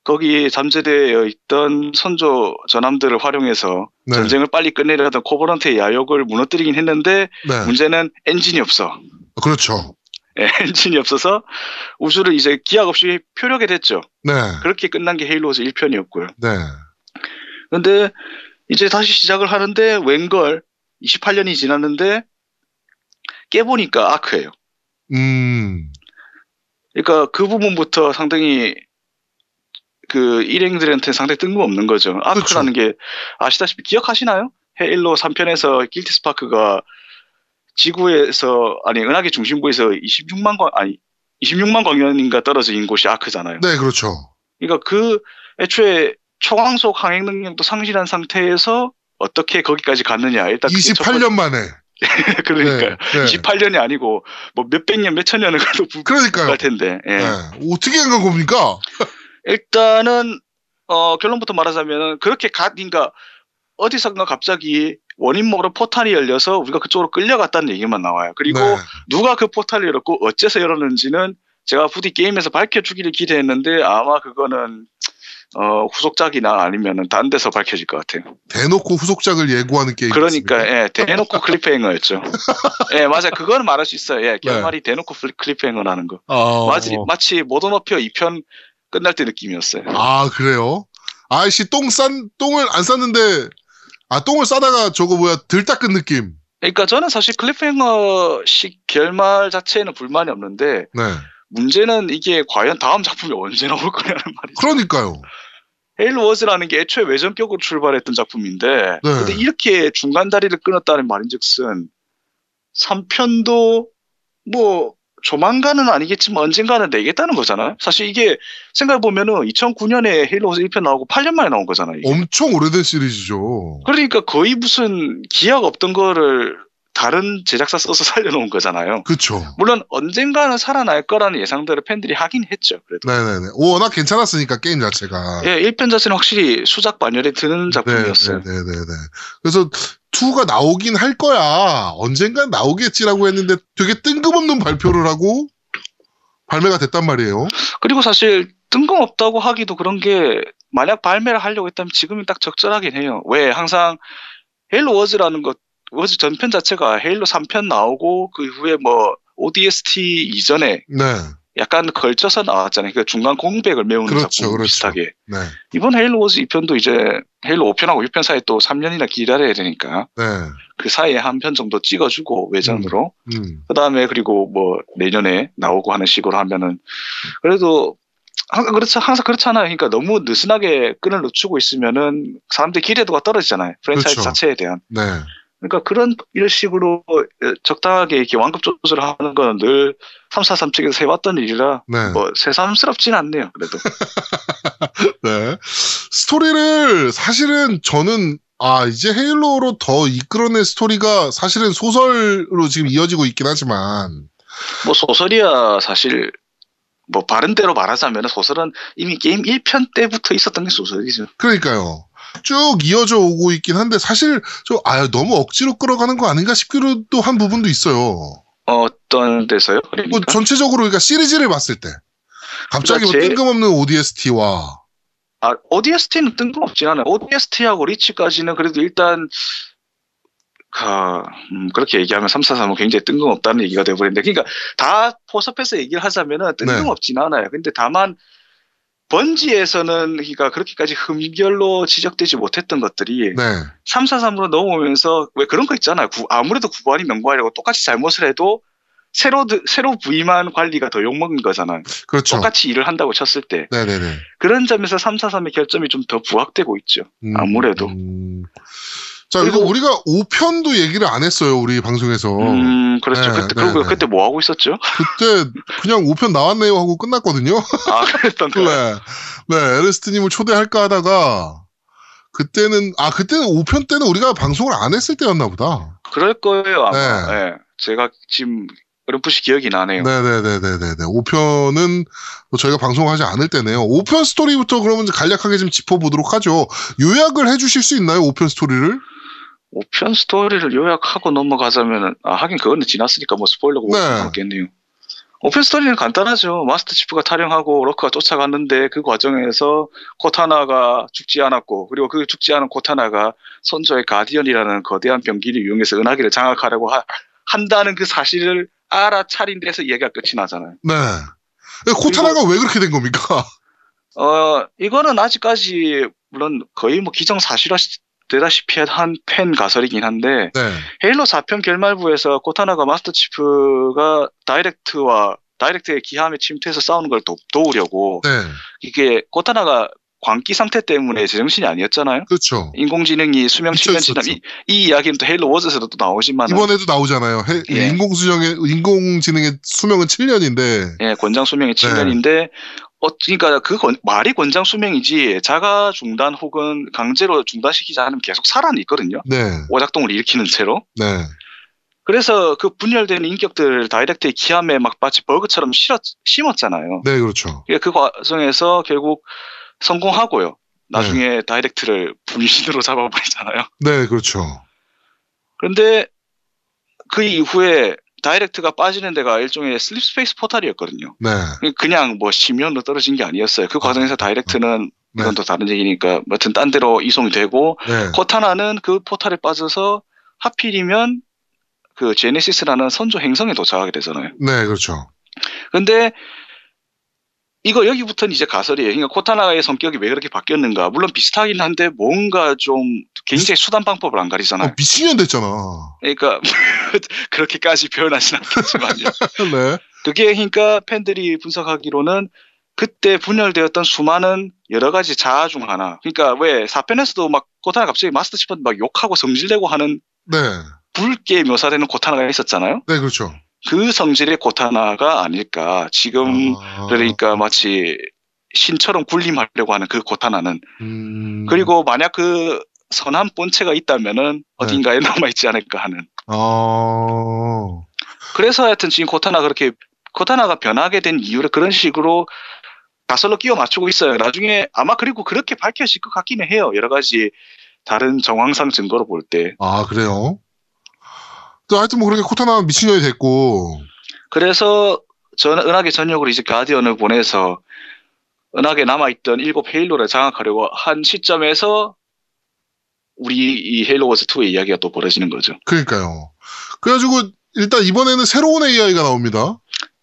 거기 잠재되어 있던 선조 전함들을 활용해서 네. 전쟁을 빨리 끝내려 하던 Covenant의 야욕을 무너뜨리긴 했는데 네. 문제는 엔진이 없어. 그렇죠. 예, *laughs* 엔진이 없어서 우주를 이제 기약 없이 표력이 됐죠. 네. 그렇게 끝난 게 헤일로즈 1편이었고요. 네. 근데 이제 다시 시작을 하는데 웬걸 28년이 지났는데 깨보니까 아크예요. 음. 그러니까 그 부분부터 상당히 그 일행들한테 상당히 뜬금없는 거죠. 아크라는 게 아시다시피 기억하시나요? 헤일로 3편에서 길티 스파크가 지구에서 아니 은하계 중심부에서 26만 광 아니 26만 광년인가 있는 곳이 아크잖아요. 네, 그렇죠. 그러니까 그 애초에 초광속 항행 능력도 상실한 상태에서 어떻게 거기까지 갔느냐 일단 그게 첫 28년 만에. *laughs* 그러니까요. 네. 네. 28년이 아니고 뭐 몇백 년 몇천 년을 가도 불가할 그러니까요. 텐데. 예. 네. 어떻게 한 겁니까? *laughs* 일단은 어, 결론부터 말하자면 그렇게 가, 그러니까 어디선가 갑자기 원인불명으로 포탈이 열려서 우리가 그쪽으로 끌려갔다는 얘기만 나와요. 그리고 네. 누가 그 포탈을 열었고 어째서 열었는지는 제가 부디 게임에서 밝혀주기를 기대했는데 아마 그거는 어, 후속작이나 아니면은 딴 데서 밝혀질 것 같아요. 대놓고 후속작을 예고하는 게임. 그러니까 예, 대놓고 cliffhanger였죠. 예, 맞아요. 그거는 말할 수 있어요. 예, 결말이 대놓고 cli- cliffhanger라는 거. 아, 마치 마치 Modern Warfare 2편 끝날 때 느낌이었어요. 아, 그래요? 아이씨, 똥 싼, 똥을 안 쌌는데, 아, 똥을 싸다가 저거 뭐야, 들 닦은 느낌. 그러니까 저는 사실 클리프행어식 결말 자체에는 불만이 없는데 네. 문제는 이게 과연 다음 작품이 언제 나올 거냐는 말이죠. 그러니까요. 헤일로 워즈라는 게 애초에 외전격으로 출발했던 작품인데 네. 근데 이렇게 중간 다리를 끊었다는 말인즉슨 3편도 뭐 조만간은 아니겠지만 언젠가는 내겠다는 거잖아요. 사실 이게 생각해보면은 2009년에 헤일로 워즈 1편 나오고 8년 만에 나온 거잖아요. 이게. 엄청 오래된 시리즈죠. 그러니까 거의 무슨 기약 없던 거를 다른 제작사 써서 *laughs* 살려놓은 거잖아요. 그쵸. 물론 언젠가는 살아날 거라는 예상들을 팬들이 하긴 했죠. 그래도. 네네네. 워낙 괜찮았으니까, 게임 자체가. 예, 1편 자체는 확실히 수작 반열에 드는 작품이었어요. 네네네. 그래서 2가 나오긴 할 거야. 언젠간 나오겠지라고 했는데 되게 뜬금없는 발표를 하고 발매가 됐단 말이에요. 그리고 사실 뜬금없다고 하기도 그런 게 만약 발매를 하려고 했다면 지금이 딱 적절하긴 해요. 왜 항상 헤일로 워즈라는 것 워즈 전편 자체가 헤일로 3편 나오고 그 이후에 뭐 ODST 이전에 네. 약간 걸쳐서 나왔잖아요. 그 중간 공백을 메우는 그렇죠, 작품 그렇죠. 비슷하게. 네. 이번 헤일로 워즈 2편도 이제 헤일로 5편하고 6편 사이에 또 3년이나 기다려야 되니까 네. 그 사이에 한 편 정도 찍어주고 외전으로 음. 그 다음에 그리고 뭐 내년에 나오고 하는 식으로 하면은 그래도 항상 그렇죠 항상 그렇잖아요. 그러니까 너무 느슨하게 끈을 늦추고 있으면은 사람들 기대도가 떨어지잖아요. 프랜차이즈 그렇죠. 자체에 대한. 네. 그러니까 그런 이런 식으로 적당하게 이렇게 완급 조절을 하는 거는 늘 343 측에서 해왔던 일이라 네. 뭐 새삼스럽진 않네요. 그래도. *laughs* 네. 스토리를 사실은 저는 아 이제 헤일로로 더 이끌어낸 스토리가 사실은 소설로 지금 이어지고 있긴 하지만 뭐 소설이야 사실 뭐 바른 대로 말하자면 소설은 이미 게임 1편 때부터 있었던 게 소설이죠. 그러니까요. 쭉 이어져 오고 있긴 한데 사실 저아 너무 억지로 끌어가는 거 아닌가 싶기도 한 부분도 있어요. 어떤 데서요? 뭐 그러니까 전체적으로 그러니까 시리즈를 봤을 때 갑자기 뭐 그러니까 제- 뜬금없는 ODST와 아, ODST는 뜬금없진 않아요. ODST하고 리치까지는 그래도 일단, 가, 음, 그렇게 얘기하면 343은 굉장히 뜬금없다는 얘기가 돼버리는데, 그러니까 다 포섭해서 얘기를 하자면은 뜬금없진 않아요. 근데 다만, 번지에서는 그러니까 그렇게까지 흠결로 지적되지 못했던 것들이 네 343으로 넘어오면서 왜 그런 거 있잖아요. 구- 아무래도 구관이 명관이라고 똑같이 잘못을 해도 새로 드- 새로 부임한 관리가 더 욕먹는 거잖아요. 그렇죠. 똑같이 일을 한다고 쳤을 때 네네네. 그런 점에서 343의 결점이 좀 더 부각되고 있죠. 음, 아무래도. 음. 자 그리고 그리고- 우리가 5편도 얘기를 안 했어요 우리 방송에서 음, 그렇죠. 네, 그때, 네, 그리고 네. 그때 뭐 하고 있었죠? 그때 그냥 5편 나왔네요 하고 끝났거든요. 아, 그랬던 *laughs* 거. 네. 네, 에르스트님을 초대할까 하다가 그때는 아 그때는 5편 때는 우리가 방송을 안 했을 때였나 보다. 그럴 거예요, 아마. 네. 예. 제가 지금 어렴풋이 기억이 나네요. 네네네네네. 5편은 저희가 방송하지 않을 때네요. 5편 스토리부터 그러면 간략하게 좀 짚어보도록 하죠. 요약을 해주실 수 있나요? 5편 스토리를? 5편 스토리를 요약하고 넘어가자면은, 아, 하긴 그거는 지났으니까 뭐 스포일러가 네. 없겠네요. 5편 스토리는 간단하죠. 마스터 치프가 탈영하고 로크가 쫓아갔는데 그 과정에서 코타나가 죽지 않았고, 그리고 그 죽지 않은 코타나가 선조의 가디언이라는 거대한 병기를 이용해서 은하계를 장악하려고 하- 한다는 그 사실을 알아차린 데서 이야기가 끝이 나잖아요. 네. 코타나가 왜 그렇게 된 겁니까? 어, 이거는 아직까지, 물론 거의 뭐 기정사실화 되다시피 한 팬 가설이긴 한데, 네. 헤일로 4편 결말부에서 코타나가 마스터 치프가 다이렉트와 다이렉트의 기함에 침투해서 싸우는 걸 도, 도우려고, 네. 이게 코타나가 광기 상태 때문에 제정신이 아니었잖아요. 그렇죠. 인공지능이 수명 미쳐 7년 지남. 이, 이 이야기는 또 헤일로 워즈에서도 또 나오지만, 이번에도 나오잖아요. 해- 예. 인공수정의, 인공지능의 수명은 7년인데, 예, 권장 수명이 네. 7년인데, 어, 그러니까 그 권- 말이 권장 수명이지 자가 중단 혹은 강제로 중단시키지 않으면 계속 살아는 있거든요. 네. 오작동을 일으키는 채로. 네. 그래서 그 분열되는 인격들 다이렉트의 기함에 막 마치 버그처럼 실었, 심었잖아요. 네, 그렇죠. 그 과정에서 결국 성공하고요. 나중에 Didact를 분신으로 잡아버리잖아요. 네, 그렇죠. 그런데 그 이후에 Didact가 빠지는 데가 일종의 slip space 포탈이었거든요. 네. 그냥 뭐 심연으로 떨어진 게 아니었어요. 그 과정에서 Didact는 네. 이건 또 다른 얘기니까 여튼 딴 데로 이송이 되고 네. Cortana는 그 포탈에 빠져서 하필이면 그 Genesis라는 선조 행성에 도착하게 되잖아요. 네, 그렇죠. 근데 이거 여기부터는 이제 가설이에요. 그러니까 코타나의 성격이 왜 그렇게 바뀌었는가? 물론 비슷하긴 한데 뭔가 좀 굉장히 수단 방법을 안 가리잖아요. 어, 미친년 됐잖아. 그러니까 *laughs* 그렇게까지 표현하진 않겠지만요. *laughs* 네. 그게 그러니까 팬들이 분석하기로는 그때 분열되었던 수많은 여러 가지 자아 중 하나. 그러니까 왜 4편에서도 막 코타나 갑자기 마스터 치프한테 막 욕하고 성질내고 하는 네. 붉게 묘사되는 코타나가 있었잖아요. 네, 그렇죠. 그 성질의 코타나가 아닐까. 지금 아, 그러니까 마치 신처럼 군림하려고 하는 그 코타나는. 음, 그리고 만약 그 선한 본체가 있다면은 어딘가에 남아 있지 않을까 하는. 아, 그래서 하여튼 지금 코타나 그렇게 코타나가 변하게 된 이유를 그런 식으로 가설로 끼워 맞추고 있어요. 나중에 아마 그리고 그렇게 밝혀질 것 같기는 해요. 여러 가지 다른 정황상 증거로 볼 때. 아, 그래요? 또 하여튼 뭐 그렇게 코타나 미친년이 됐고, 그래서 전 은하계 전역으로 이제 가디언을 보내서 은하계 남아있던 일곱 헤일로를 장악하려고 한 시점에서 우리 이 헤일로 워즈 2의 이야기가 또 벌어지는 거죠. 그러니까요. 그래가지고, 일단 이번에는 새로운 AI가 나옵니다.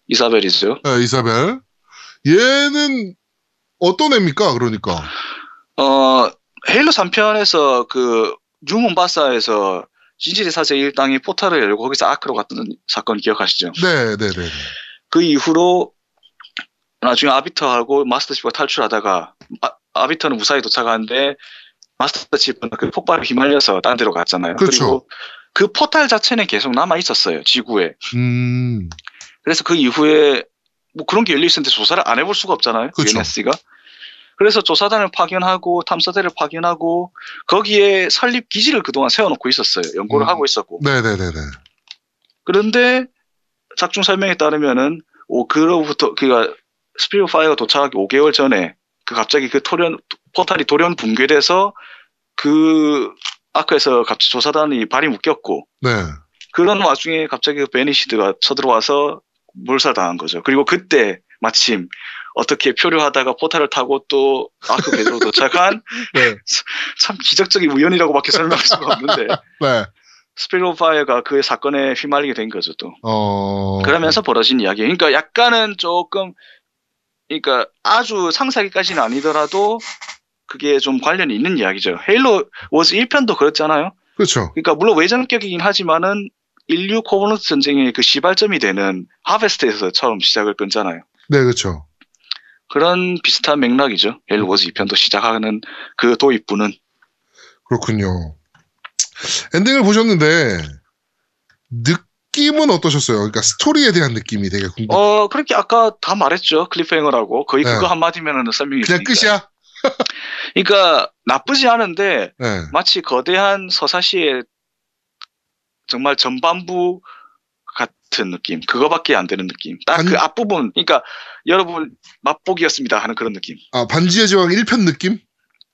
이사벨이죠. 네, 이사벨. 얘는 어떤 애입니까? 그러니까. 어, 헤일로 3편에서 그 뉴몬 바사에서 진실의 사제 일당이 포탈을 열고 거기서 아크로 갔던 사건 기억하시죠? 네, 네, 네. 그 이후로 나중에 아비터하고 마스터 치프가 탈출하다가 아, 비터는 무사히 도착하는데 마스터 치프는 그 폭발에 휘말려서 딴 데로 갔잖아요. 그렇죠. 리고 그 포탈 자체는 계속 남아 있었어요. 지구에. 음, 그래서 그 이후에 뭐 그런 게 열려 있었는데 조사를 안 해볼 수가 없잖아요. 그렇죠. UNSC가. 그래서 조사단을 파견하고 탐사대를 파견하고 거기에 설립 기지를 그동안 세워놓고 있었어요. 연구를 음. 하고 있었고. 네, 네, 네, 네. 그런데 작중 설명에 따르면은 오 그로부터 그가 Spirit Fire가 도착하기 5개월 전에 그 갑자기 그 토련 포탈이 돌연 붕괴돼서 그 Ark에서 갑자기 조사단이 발이 묶였고 네. 그런 와중에 갑자기 그 Banished가 쳐들어와서 몰살당한 거죠. 그리고 그때 마침 어떻게 표류하다가 포탈을 타고 또 Ark 궤도로 *laughs* 도착한 네. 참 기적적인 우연이라고밖에 설명할 수가 없는데 *laughs* 네. Spirit of Fire가 그 사건에 휘말리게 된 거죠 또. 어. 그러면서 벌어진 이야기. 그러니까 약간은 조금, 그러니까 아주 상세하게까지는 아니더라도 그게 좀 관련이 있는 이야기죠. Halo Wars 1편도 그렇잖아요. 그렇죠. 그러니까 물론 외전격이긴 하지만은 인류 Covenant 전쟁의 그 시발점이 되는 Harvest에서 처음 시작을 끊잖아요. 네, 그렇죠. 그런 비슷한 맥락이죠. Halo Wars 2편도 시작하는 그 도입부는. 그렇군요. 엔딩을 보셨는데 느낌은 어떠셨어요? 그러니까 스토리에 대한 느낌이 되게 궁금. 어, 그렇게 아까 다 말했죠. cliffhanger라고. 거의 네. 그거 한마디면은 설명이 그냥 있으니까. 끝이야? *laughs* 그러니까 나쁘지 않은데 네. 마치 거대한 서사시의 정말 전반부 같은 느낌. 그거밖에 안 되는 느낌. 딱 반- 그 앞부분, 그러니까 여러분 맛보기였습니다 하는 그런 느낌. 아, 반지의 제왕 1편 느낌?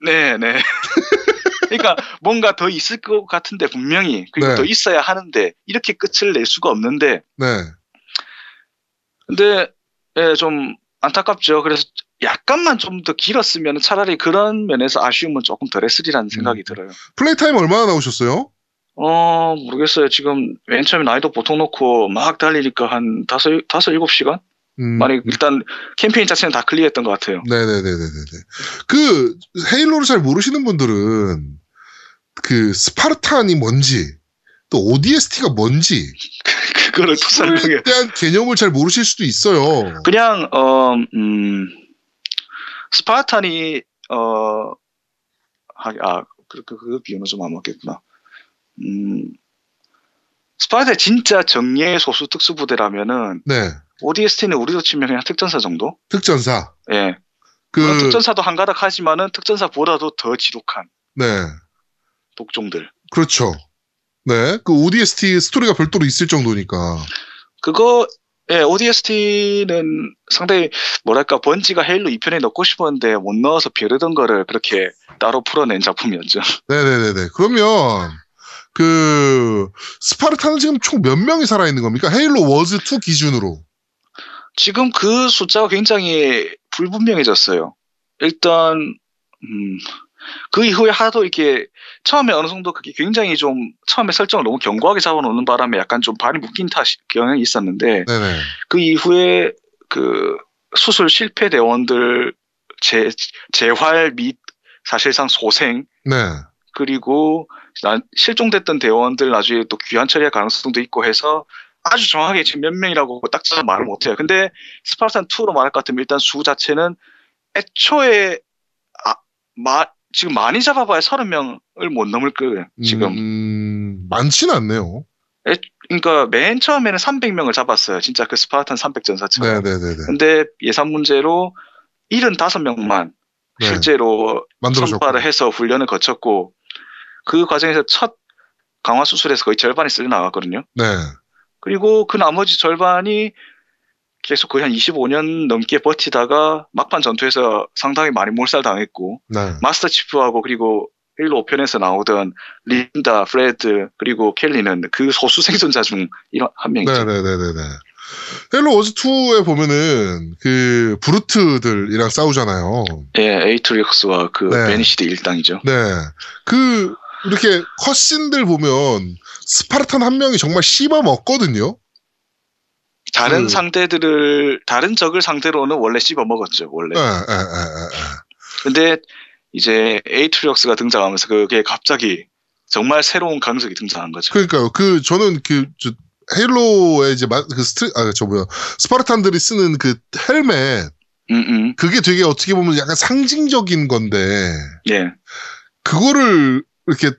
네, 네. *laughs* 그러니까 뭔가 더 있을 것 같은데 분명히 그리고 네. 더 있어야 하는데 이렇게 끝을 낼 수가 없는데 네. 근데 예, 좀 안타깝죠. 그래서 약간만 좀 더 길었으면 차라리 그런 면에서 아쉬움은 조금 덜했으리라는 생각이 음. 들어요. play time 얼마나 나오셨어요? 어, 모르겠어요. 지금 맨 처음에 난이도 보통 놓고 막 달리니까 한 다섯, 다섯, 일곱 시간? 음. 만약 일단 캠페인 자체는 다 클리어했던 것 같아요. 네네네네네. 그 Halo를 잘 모르시는 분들은 그 Spartan이 뭔지 또 ODST가 뭔지 *laughs* 그거를 또 설명해. 대한 개념을 잘 모르실 수도 있어요. 그냥, 어, 음, 스파르탄이, 어, 하, 아, 그, 그, 그 비유는 좀 안 맞겠구나. 음, 스파르타 진짜 정예의 소수 특수부대라면은, 네. ODST는 우리로 치면 그냥 특전사 정도? 특전사. 예. 그 특전사도 한가닥 하지만은 특전사보다도 더 지독한 네. 독종들. 그렇죠. 네. 그 ODST 스토리가 별도로 있을 정도니까. 그거, 예, ODST는 상당히, 뭐랄까, 번지가 헤일로 2편에 넣고 싶었는데 못 넣어서 벼르던 거를 그렇게 따로 풀어낸 작품이었죠. *laughs* 네네네네. 그러면 그 스파르타는 지금 총 몇 명이 살아 있는 겁니까? 헤일로 워즈 2 기준으로. 지금 그 숫자가 굉장히 불분명해졌어요. 일단, 음, 그 이후에 하도 이렇게 처음에 어느 정도 그게 굉장히 좀 처음에 설정을 너무 견고하게 잡아놓는 바람에 약간 좀 발이 묶인 탓 경향이 있었는데 네네. 그 이후에 그 수술 실패 대원들 재, 재활 및 사실상 소생 네. 그리고 나- 실종됐던 대원들 나중에 또 귀환 처리할 가능성도 있고 해서 아주 정확하게 지금 몇 명이라고 딱 잡아 말을 못해요. 근데 스파르탄 2로 말할 것 같으면 일단 수 자체는 애초에 아, 마, 지금 많이 잡아봐야 30명을 못 넘을 거예요. 지금. 음, 많지는 않네요. 그러니까 맨 처음에는 300명을 잡았어요. 진짜 그 스파르탄 300 전사처럼. 네네네네. 근데 예산 문제로 75명만 네. 실제로. 선발을 해서 훈련을 거쳤고 그 과정에서 첫 강화 수술에서 거의 절반이 쓸려 나갔거든요. 네. 그리고 그 나머지 절반이 계속 거의 한 25년 넘게 버티다가 막판 전투에서 상당히 많이 몰살당했고 네. Master Chief하고 그리고 1, 5편에서 나오던 린다, 프레드 그리고 켈리는 그 소수 생존자 중 한 명이죠. 네네네네네. Halo Wars 2에 보면은 그 Brute들이랑 싸우잖아요. 예, Atriox와 그 네. Banished 일당이죠. 네. 그 이렇게 cutscene들 보면 Spartan 한 명이 정말 씹어 먹거든요. 다른 그- 상대들을 다른 적을 상대로는 원래 씹어 먹었죠 원래. 예, 예, 예. 근데 이제 Atriox가 등장하면서 그게 갑자기 정말 새로운 강적이 등장한 거죠. 그러니까요. 그 저는 그 저, Halo의 이제 마- 그 스트 아저 뭐야 Spartan들이 쓰는 그 헬멧 음, 음. 그게 되게 어떻게 보면 약간 상징적인 건데 예. 그거를 이렇게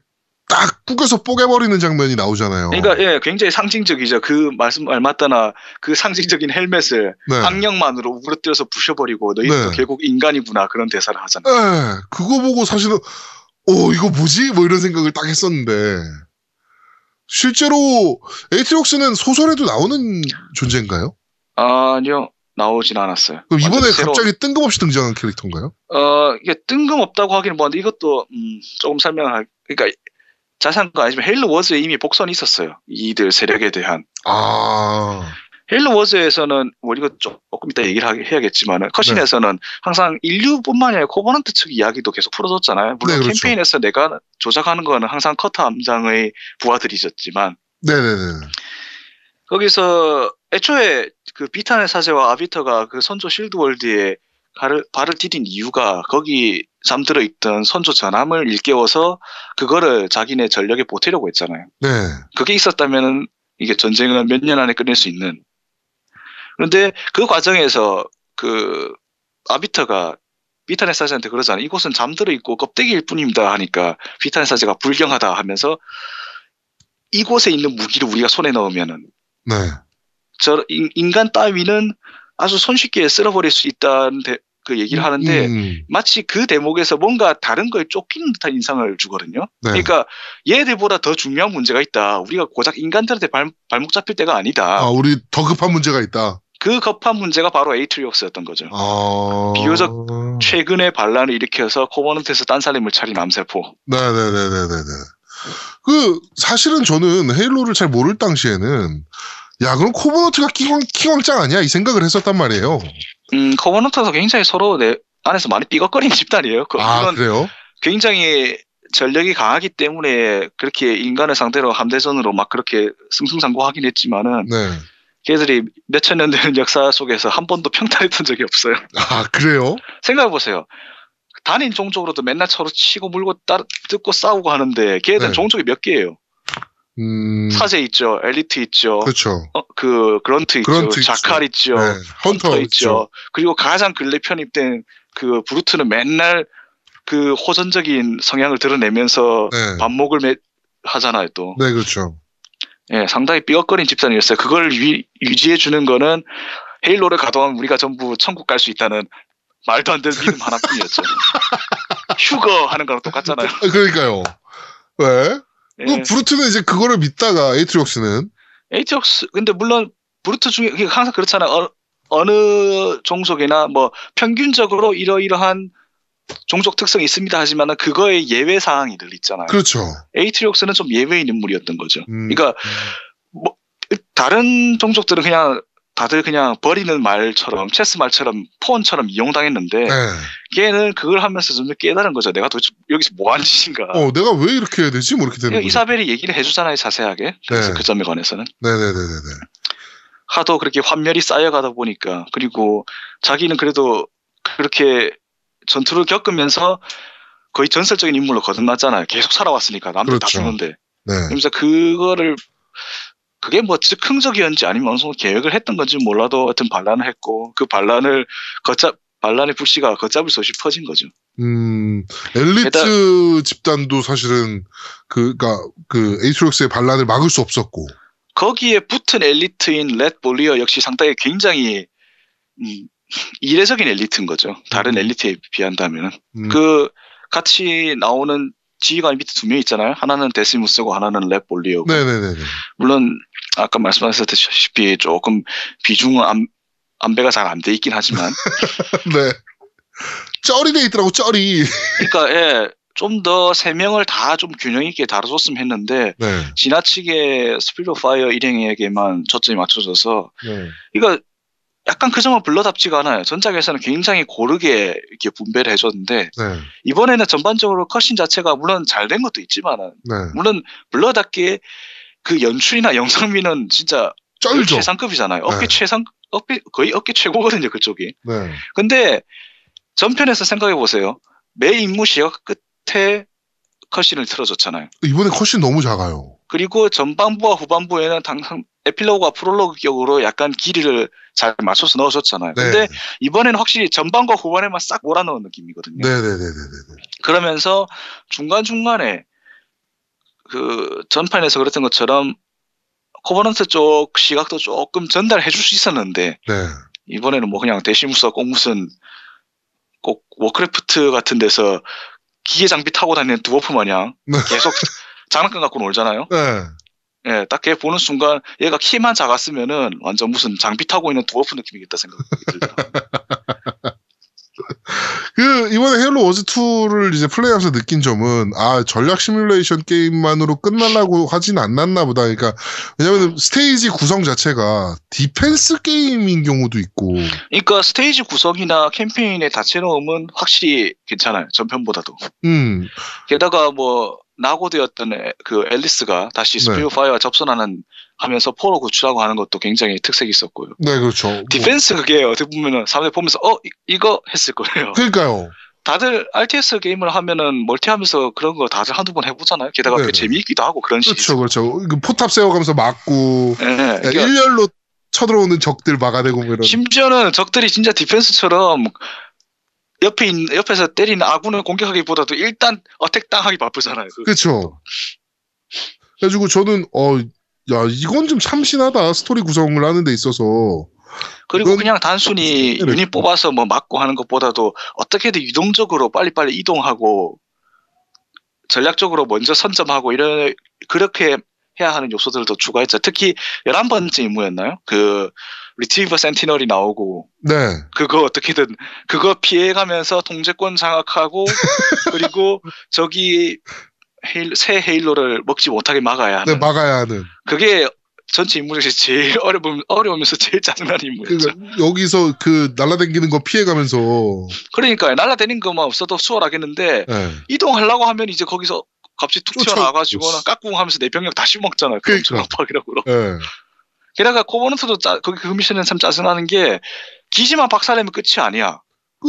딱 꾸겨서 뽀개버리는 장면이 나오잖아요. 그러니까 예, 굉장히 상징적이죠. 그 말씀 말 맞다나 그 상징적인 헬멧을 네. 악령만으로 우그러뜨려서 부셔버리고 너희도 네. 결국 인간이구나 그런 대사를 하잖아요. 네, 그거 보고 사실은 어 이거 뭐지? 뭐 이런 생각을 딱 했었는데 실제로 에이트록스는 소설에도 나오는 존재인가요? 아니요, 나오진 않았어요. 그럼 이번에 갑자기 뜬금없이 등장한 캐릭터인가요? 어 이게 뜬금없다고 하기는 뭐한데 이것도 음, 조금 설명할 그러니까 자세한 건 아니지만 Halo Wars에 이미 복선이 있었어요. 이들 세력에 대한. 아, Halo Wars에서는 뭐 이거 조금 이따 얘기를 하게- 해야겠지만은 cutscene에서는 네. 항상 인류뿐만이 아니라 Covenant 측 이야기도 계속 풀어줬잖아요. 물론 네, 그렇죠. 캠페인에서 내가 조작하는 거는 항상 커터 함장의 부하들이셨지만 네네네. 거기서 애초에 그 비탄의 사제와 아비터가 그 선조 실드월드에 발을, 발을 디딘 이유가 거기 잠들어 있던 선조 전함을 일깨워서 그거를 자기네 전력에 보태려고 했잖아요. 네. 그게 있었다면 이게 전쟁을 몇년 안에 끝낼 수 있는. 그런데 그 과정에서 그 아비터가 비탄의 사제한테 그러잖아요. 이곳은 잠들어 있고 껍데기일 뿐입니다 하니까 비탄의 사제가 불경하다 하면서 이곳에 있는 무기를 우리가 손에 넣으면은 네. 저 인- 인간 따위는 아주 손쉽게 쓸어버릴 수 있다는 데- 그 얘기를 하는데 음, 마치 그 대목에서 뭔가 다른 거에 쫓기는 듯한 인상을 주거든요. 네. 그러니까 얘들보다 더 중요한 문제가 있다. 우리가 고작 인간들한테 발, 발목 잡힐 때가 아니다. 아, 우리 더 급한 문제가 있다. 그 급한 문제가 바로 Atriox였던 거죠. 아. 비교적 최근에 반란을 일으켜서 Covenant에서 딴 살림을 차린 암세포. 네네네네네네. 그, 사실은 저는 헤일로를 잘 모를 당시에는, 야, 그럼 코버너트가 키왕, 키왕짱 아니야? 이 생각을 했었단 말이에요. 음, 코버넌트도 굉장히 서로 내 안에서 많이 삐걱거리는 *laughs* 집단이에요. 그, 아, 그래요? 굉장히 전력이 강하기 때문에 그렇게 인간을 상대로 함대전으로 막 그렇게 승승장구하긴 했지만은 네. 걔들이 몇천 년 되는 역사 속에서 한 번도 평탄했던 적이 없어요. 아, 그래요? 생각해 보세요. 단인 종족으로도 맨날 서로 치고 물고 따, 뜯고 싸우고 하는데 걔들은 네. 종족이 몇 개예요. 음, 사제 있죠, 엘리트 있죠, 그렇죠. 어, 그 그런트 있죠, 그런트 있죠. 자칼 있죠, 네. 헌터, 헌터 있죠. 있죠. 그리고 가장 근래 편입된 그 브루트는 맨날 그 호전적인 성향을 드러내면서 네. 반목을 매, 하잖아요, 또. 네, 그렇죠. 예, 상당히 삐걱거린 집단이었어요. 그걸 유, 유지해 주는 거는 Halo를 가동하면 우리가 전부 천국 갈 수 있다는 말도 안 되는 믿음 하나뿐이었죠. *laughs* 휴거 하는 거랑 똑같잖아요. 아, 그러니까요. 왜? 예. 그 Brute는 이제 그거를 믿다가 Atriox는 Atriox 근데 물론 Brute 중에 항상 그렇잖아요. 어, 어느 종족이나 뭐 평균적으로 이러이러한 종족 특성이 있습니다 하지만은 그거에 예외 사항이 늘 있잖아요. 그렇죠. Atriox는 좀 예외인 인물이었던 거죠. 음, 그러니까 뭐 다른 종족들은 그냥 다들 그냥 버리는 말처럼 체스 말처럼 폰처럼 이용당했는데 네. 걔는 그걸 하면서 좀 깨달은 거죠. 내가 도대체 여기서 뭐 하는 짓인가. 어, 내가 왜 이렇게 해야 되지? 뭐 이렇게 되는 거죠. 이사벨이 얘기를 해주잖아요, 자세하게. 그래서 네. 그 점에 관해서는. 네네네네네. 하도 그렇게 환멸이 쌓여가다 보니까 그리고 자기는 그래도 그렇게 전투를 겪으면서 거의 전설적인 인물로 거듭났잖아요. 계속 살아왔으니까 남들 다 그렇죠. 죽는데. 네. 그래서 그거를 그게 뭐 즉흥적이었는지 아니면 어느 정도 계획을 했던 건지 몰라도 하여튼 반란을 했고 그 반란을 걷잡 반란의 불씨가 걷잡을 수 없이 퍼진 거죠. 음, 엘리트 집단도 사실은 그, 그니까, 그, 에이트리옥스의 반란을 막을 수 없었고. 거기에 붙은 엘리트인 렛 볼리어 역시 상당히 굉장히 음, 이례적인 엘리트인 거죠. 다른 음. 엘리트에 비한다면 음, 그 같이 나오는 지휘관 밑에 두 명 있잖아요. 하나는 데시무스고 하나는 렛 볼리어고. 네네네네. 물론 아까 말씀하셨다시피 조금 비중은 안, 안배가 잘 안 돼 있긴 하지만 *laughs* 네. 쩌리 돼 있더라고, 쩌리. 그러니까 예, 좀 더 세 명을 다 좀 균형 있게 다뤄줬으면 했는데 네. 지나치게 스피릿 파이어 일행에게만 초점이 맞춰져서 네. 이거 약간 그 점은 불러답지가 않아요. 전작에서는 굉장히 고르게 이렇게 분배를 해줬는데 네. 이번에는 전반적으로 컷신 자체가 물론 잘 된 것도 있지만은 네. 물론 불러답게 그 연출이나 영상미는 진짜 쩔죠. 최상급이잖아요. 어깨 네. 최상 어깨 거의 어깨 최고거든요 그쪽이. 네. 근데 전편에서 생각해 보세요. 매 임무 시각 끝에 컷신을 틀어줬잖아요. 이번에 컷이 너무 작아요. 그리고 전반부와 후반부에는 당상 에필로그와 프롤로그 격으로 약간 길이를 잘 맞춰서 넣어줬잖아요. 네. 근데 이번에는 확실히 전반과 후반에만 싹 몰아넣은 느낌이거든요. 네네네네네. 그러면서 중간 중간에 그 전판에서 그랬던 것처럼 코버넌트 쪽 시각도 조금 전달해 줄 수 있었는데 네. 이번에는 뭐 그냥 데시무스가 꼭 무슨 꼭 워크래프트 같은 데서 기계 장비 타고 다니는 드워프 마냥 네. 계속 *laughs* 장난감 갖고 놀잖아요. 네. 예, 딱 걔 보는 순간 얘가 키만 작았으면은 완전 무슨 장비 타고 있는 드워프 느낌이겠다 생각이 들더라고요. *laughs* 그 이번에 헤일로 워즈 2를 이제 플레이하면서 느낀 점은 아 전략 시뮬레이션 게임만으로 끝날라고 하진 않았나 보다. 그러니까 왜냐면 스테이지 구성 자체가 defense 게임인 경우도 있고. 그러니까 스테이지 구성이나 캠페인의 다채로움은 확실히 괜찮아요. 전편보다도. 음. 게다가 뭐 낙오되었던 애- 그 앨리스가 다시 네. 스피릿 파이어와 접선하는 하면서 포로 구출하고 하는 것도 굉장히 특색이 있었고요. 네 그렇죠. 뭐, defense 그게 어떻게 보면은 사람들 보면서 어 이- 이거 했을 거예요. 그러니까요. 다들 RTS 게임을 하면은 멀티하면서 그런 거 다들 한두 번 해보잖아요. 게다가. 그 재미있기도 하고 그런 그렇죠 시리즈. 그렇죠. 그 포탑 세워가면서 막고 예, 예. 그러니까 일렬로 쳐들어오는 적들 막아내고 뭐 이런. 심지어는 적들이 진짜 defense처럼 옆에 있, 옆에서 때리는 아군을 공격하기보다도 일단 어택 당하기 바쁘잖아요. 그- 그렇죠. 그래가지고 저는 어 야 이건 좀 참신하다 스토리 구성을 하는 데 있어서 그리고 그냥 단순히. 유닛 뽑아서 뭐 맞고 하는 것보다도 어떻게든 유동적으로 빨리빨리 이동하고 전략적으로 먼저 선점하고 이런 그렇게 해야 하는 요소들도 추가했죠. 특히 11번째 임무였나요? 그 리트리버 센티널이 나오고 네. 그거 어떻게든 그거 피해가면서 통제권 장악하고 *laughs* 그리고 저기 헤일, 새 헤일로를 먹지 못하게 막아야 하는 네, 막아야 하는. 그게 전체 임무 중에서 제일 *laughs* 어려움, 어려우면서 제일 짜증나는 임무였죠. 그러니까 여기서 그 날라다니는 거 피해가면서 그러니까 날라다니는 것만 없어도 수월하겠는데 네. 이동하려고 하면 이제 거기서 갑자기 툭 쫓아- 튀어나와가지고는 까꿍 하면서 내 병력 다시 먹잖아요. 그 그러니까. 엄청 압박이라고. 네. 게다가 코버넌트도 짜, 거기 그 미션은 참 짜증나는 게 기지만 박살내면 끝이 아니야.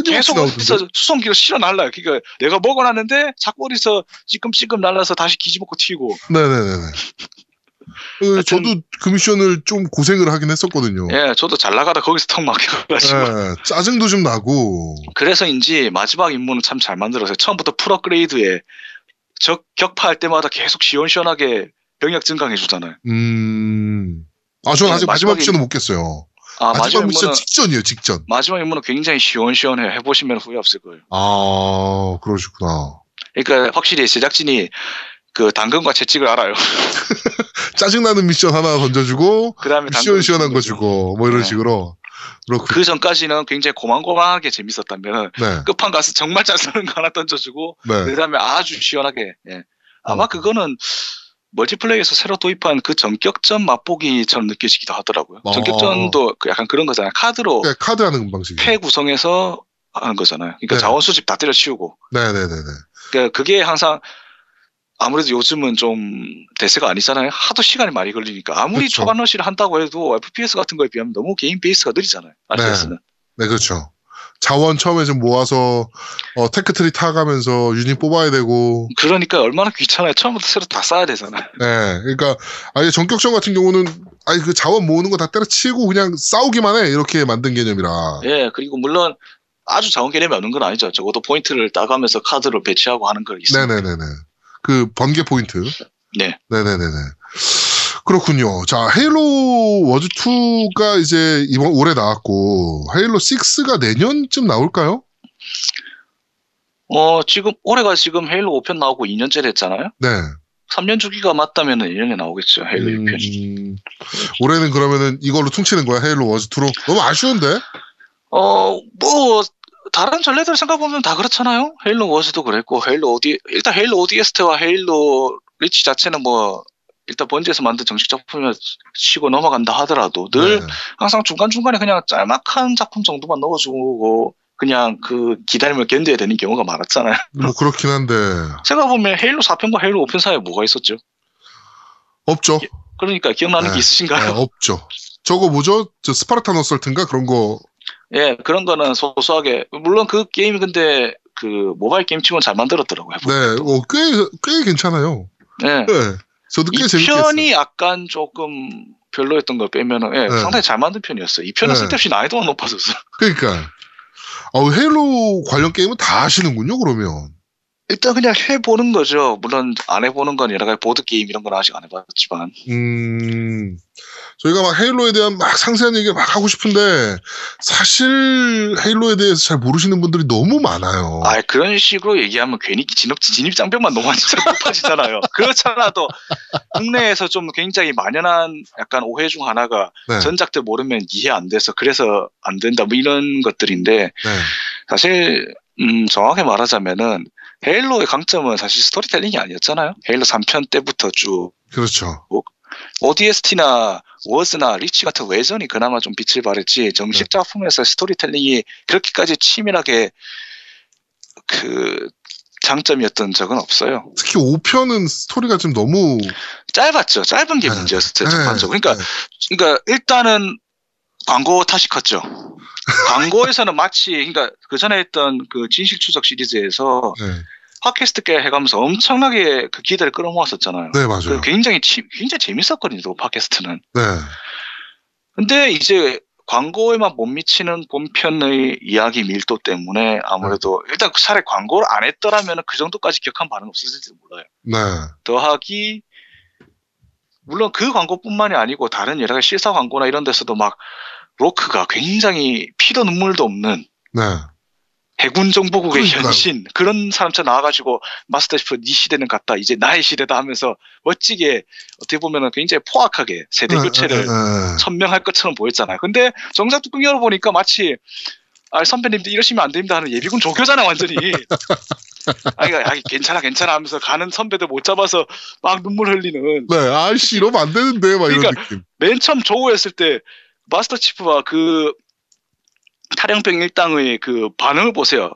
계속. 어디서 수송기로 실어 날라요. 그러니까 내가 먹어놨는데 자꾸 어디서 찌끔찌끔 날라서 다시 기지 먹고 튀고. 네네네네. 그, 하여튼- 저도 그 미션을 좀 고생을 하긴 했었거든요. 예, 저도 잘 나가다 거기서 턱 막혀가지고. 네, 짜증도 좀 나고. 그래서인지 마지막 임무는 참 잘 만들었어요. 처음부터 풀업그레이드에 적 격파할 때마다 계속 시원시원하게 병력 증강해주잖아요. 음. 아, 저는 네, 아직 마지막 미션은 못 깼어요. 아, 마지막 마지막 미션 직전이에요, 직전. 마지막 임무는 굉장히 시원시원해요. 해보시면 후회 없을 거예요. 아, 그러시구나. 그러니까 확실히 제작진이 그 당근과 채찍을 알아요. *laughs* 짜증나는 미션 하나 던져주고, 그 다음에 시원시원한 거 주고, 뭐 이런 네. 식으로. 그렇고, 그 전까지는 굉장히 고만고만하게 재밌었다면 네, 끝판 가서 정말 *laughs* 짜증나는 거 하나 던져주고 네. 그 다음에 아주 시원하게. 예. 아마 어. 그거는 멀티플레이에서 새로 도입한 그 전격전 맛보기처럼 느껴지기도 하더라고요. 어. 전격전도 그 약간 그런 거잖아요. 카드로 그러니까 카드 하는 방식이. 패 구성해서 하는 거잖아요. 그러니까 네. 자원 수집 다 때려치우고. 네 네 네 네. 그러니까 그게 항상 아무래도 요즘은 좀 대세가 아니잖아요. 하도 시간이 많이 걸리니까 아무리 그쵸. 초반 러시를 한다고 해도 FPS 같은 거에 비하면 너무 게임 베이스가 느리잖아요. RCS는. 네, 그렇죠. 자원 처음에 좀 모아서, 어, tech tree 타가면서 유닛 뽑아야 되고, 그러니까 얼마나 귀찮아요. 처음부터 새로 다 쌓아야 되잖아요. 네, 그러니까 아예 전격전 같은 경우는 아예 그 자원 모으는 거 다 때려치고 그냥 싸우기만 해 이렇게 만든 개념이라. 예, 그리고 물론 아주 자원 개념이 없는 건 아니죠. 적어도 포인트를 따가면서 카드를 배치하고 하는 거 있습니다. 네네네네. 그 번개 포인트. 네. 네네네네. 그렇군요. 자, 헤일로 워즈 2가 이제 이번 올해 나왔고 헤일로 6가 내년쯤 나올까요? 어, 지금 올해가 지금 헤일로 5편 나오고 2년째 됐잖아요. 네. 3년 주기가 맞다면 내년에 나오겠죠. 헤일로 6편이. 음, 올해는 그러면은 이걸로 퉁치는 거야 헤일로 워즈 2로. 너무 아쉬운데. 어, 뭐 다른 전례들 생각해보면 다 그렇잖아요. 헤일로 워즈도 그랬고 헤일로 오디 일단 헤일로 ODST와 헤일로 리치 자체는 뭐 일단 번지에서 만든 정식 작품으로 치고 넘어간다 하더라도 늘 네. 항상 중간중간에 그냥 짤막한 작품 정도만 넣어주고 그냥 그 기다림을 견뎌야 되는 경우가 많았잖아요. 뭐 그렇긴 한데 *laughs* 생각해보면 헤일로 4편과 헤일로 5편 사이에 뭐가 있었죠? 없죠. 그러니까 기억나는 네. 게 있으신가요? 네, 없죠. 저거 뭐죠? 저 스파르탄 어설트인가 그런 거. 예, 그런 거는 소소하게 물론 그 게임이 근데 그 모바일 게임 치고는 잘 만들었더라고요. 네, 어, 꽤, 꽤 괜찮아요. 네. 네. 저도 꽤이 재밌게 했어요. 편이 약간 조금 별로였던 걸 빼면은 예, 네. 상당히 잘 만든 편이었어요. 이 편은 네. 쓸데없이 난이도가 높아졌어. 그러니까. 아, 헤일로 관련 게임은 다 하시는군요, 그러면. 일단 그냥 해보는 거죠. 물론 안 해보는 건 여러 가지 보드 게임 이런 건 아직 안 해봤지만 음, 저희가 막 헤일로에 대한 막 상세한 얘기를 막 하고 싶은데, 사실 헤일로에 대해서 잘 모르시는 분들이 너무 많아요. 아 그런 식으로 얘기하면 괜히 진입 진입 장벽만 너무 높아지잖아요. *laughs* 그렇잖아도 국내에서 좀 굉장히 만연한 약간 오해 중 하나가 네. 전작들 모르면 이해 안 돼서 그래서 안 된다 뭐 이런 것들인데 네. 사실 음, 정확히 말하자면은 헤일로의 강점은 사실 스토리텔링이 아니었잖아요. 헤일로 3편 때부터 쭉 그렇죠. ODST나 워즈나 리치 같은 외전이 그나마 좀 빛을 발했지 정식 네. 작품에서 스토리텔링이 그렇게까지 치밀하게 그 장점이었던 적은 없어요. 특히 5편은 스토리가 좀 너무. 짧았죠. 짧은 게 네. 문제였어요. 네, 전반적으로. 그러니까, 네. 그러니까 일단은 광고 탓이 컸죠. 광고에서는 마치 그러니까 그 전에 했던 그 진실 추적 시리즈에서 네. 팟캐스트 게 해가면서 엄청나게 그 기대를 끌어모았었잖아요. 네, 그 맞아요. 굉장히 치- 굉장히 재밌었거든요. 또 팟캐스트는. 네. 근데 이제 광고에만 못 미치는 본편의 이야기 밀도 때문에 아무래도 일단 차라리 광고를 안 했더라면 그 정도까지 격한 반응 없었을지도 몰라요. 네. 더하기 물론 그 광고뿐만이 아니고 다른 여러 가지 실사 광고나 이런 데서도 막 로크가 굉장히 피도 눈물도 없는 네. 해군 정보국의 그러니까요. 현신 그런 사람처럼 나와가지고 마스터 치프 네 시대는 갔다 이제 나의 시대다 하면서 멋지게 어떻게 보면은 굉장히 포악하게 세대 네, 교체를 네, 네. 천명할 것처럼 보였잖아요. 근데 정작 뚜껑 열어보니까 마치 아 선배님들 이러시면 안 됩니다 하는 예비군 조교잖아 완전히. *laughs* 아니, 아니 괜찮아 괜찮아 하면서 가는 선배들 못 잡아서 막 눈물 흘리는 네, 아이씨, 이러면 안 되는데, 막 이런 그러니까 느낌. 맨 처음 조우했을 때 마스터 치프가 그 탈영병 일당의 그 반응을 보세요.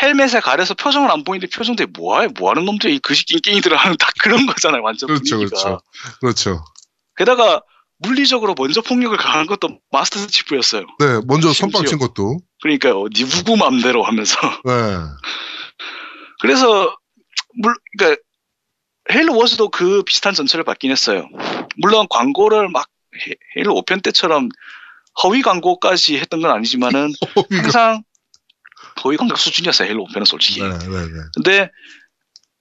헬멧에 가려서 표정은 안 보이는데 표정들이 뭐해 뭐하는 놈들이 그 낑낑이들을 하는 다 그런 거잖아요 완전 그렇죠, 분위기가. 그렇죠. 그렇죠. 게다가 물리적으로 먼저 폭력을 가한 것도 마스터 치프였어요. 네, 먼저 심지어. 선빵 친 것도. 그러니까요, 네 누구 맘대로 하면서. *laughs* 네. 그래서 물, 그러니까 헤일로 워즈도 그 비슷한 전철을 받긴 했어요. 물론 광고를 막 헤- 헤일로 5편 때처럼 허위 광고까지 했던 건 아니지만은. *laughs* 항상 허위 광고 수준이었어요. 헤일로 5편은 솔직히. 네, 네, 네. 근데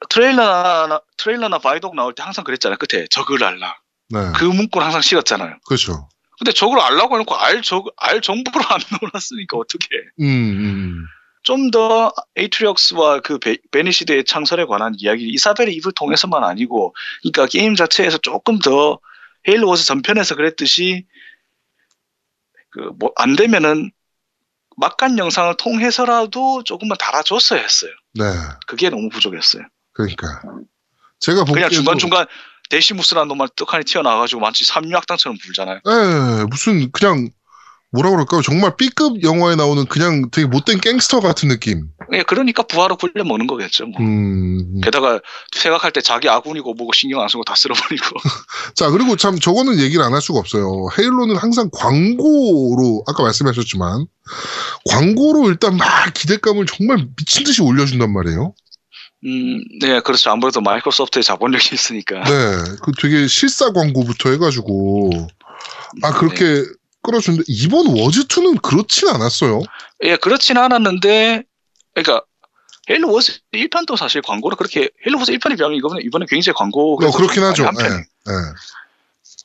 트레일러나 트레일러나 바이독 나올 때 항상 그랬잖아요. 끝에 적을 알라. 네. 그 문구를 항상 실었잖아요. 그렇죠. 근데 적을 알라고 해놓고 알, 적, 알 정보를 안 넣어놨으니까 어떻게? 음, 음. 좀더 에이트리옥스와 그 베, 베니시드의 창설에 관한 이야기 이사벨의 입을 통해서만 아니고 그러니까 게임 자체에서 조금 더 헤일로 워즈 전편에서 그랬듯이 그 뭐 안 되면은 막간 영상을 통해서라도 조금만 달아줬어야 했어요. 네. 그게 너무 부족했어요. 그러니까. 제가. 그냥 중간 중간 데시무스라는 놈만 떡하니 튀어나와가지고 마치 삼류학당처럼 불잖아요. 예, 무슨, 그냥, 뭐라 그럴까요? 정말 B급 영화에 나오는 그냥 되게 못된 갱스터 같은 느낌. 예, 그러니까 부하로 굴려 먹는 거겠죠. 뭐. 음. 게다가 생각할 때 자기 아군이고 뭐고 신경 안 쓰고 다 쓸어버리고. *laughs* 자, 그리고 참 저거는 얘기를 안 할 수가 없어요. 헤일로는 항상 광고로, 아까 말씀하셨지만, 광고로 일단 막 기대감을 정말 미친 듯이 올려준단 말이에요. 음, 네, 그렇죠. 아무래도 마이크로소프트의 자본력이 있으니까. 네. 그 되게 실사 광고부터 해가지고, 아, 그렇게 끌어주는데, 이번 워즈2는 그렇진 않았어요. 예, 그렇진 않았는데, 그러니까, 헤일로 워즈 1편도 사실 광고를 그렇게, 헤일로 워즈 1편에 비하면 이거는 이번에 굉장히 광고. 어, 그렇긴 하죠. 편이. 네.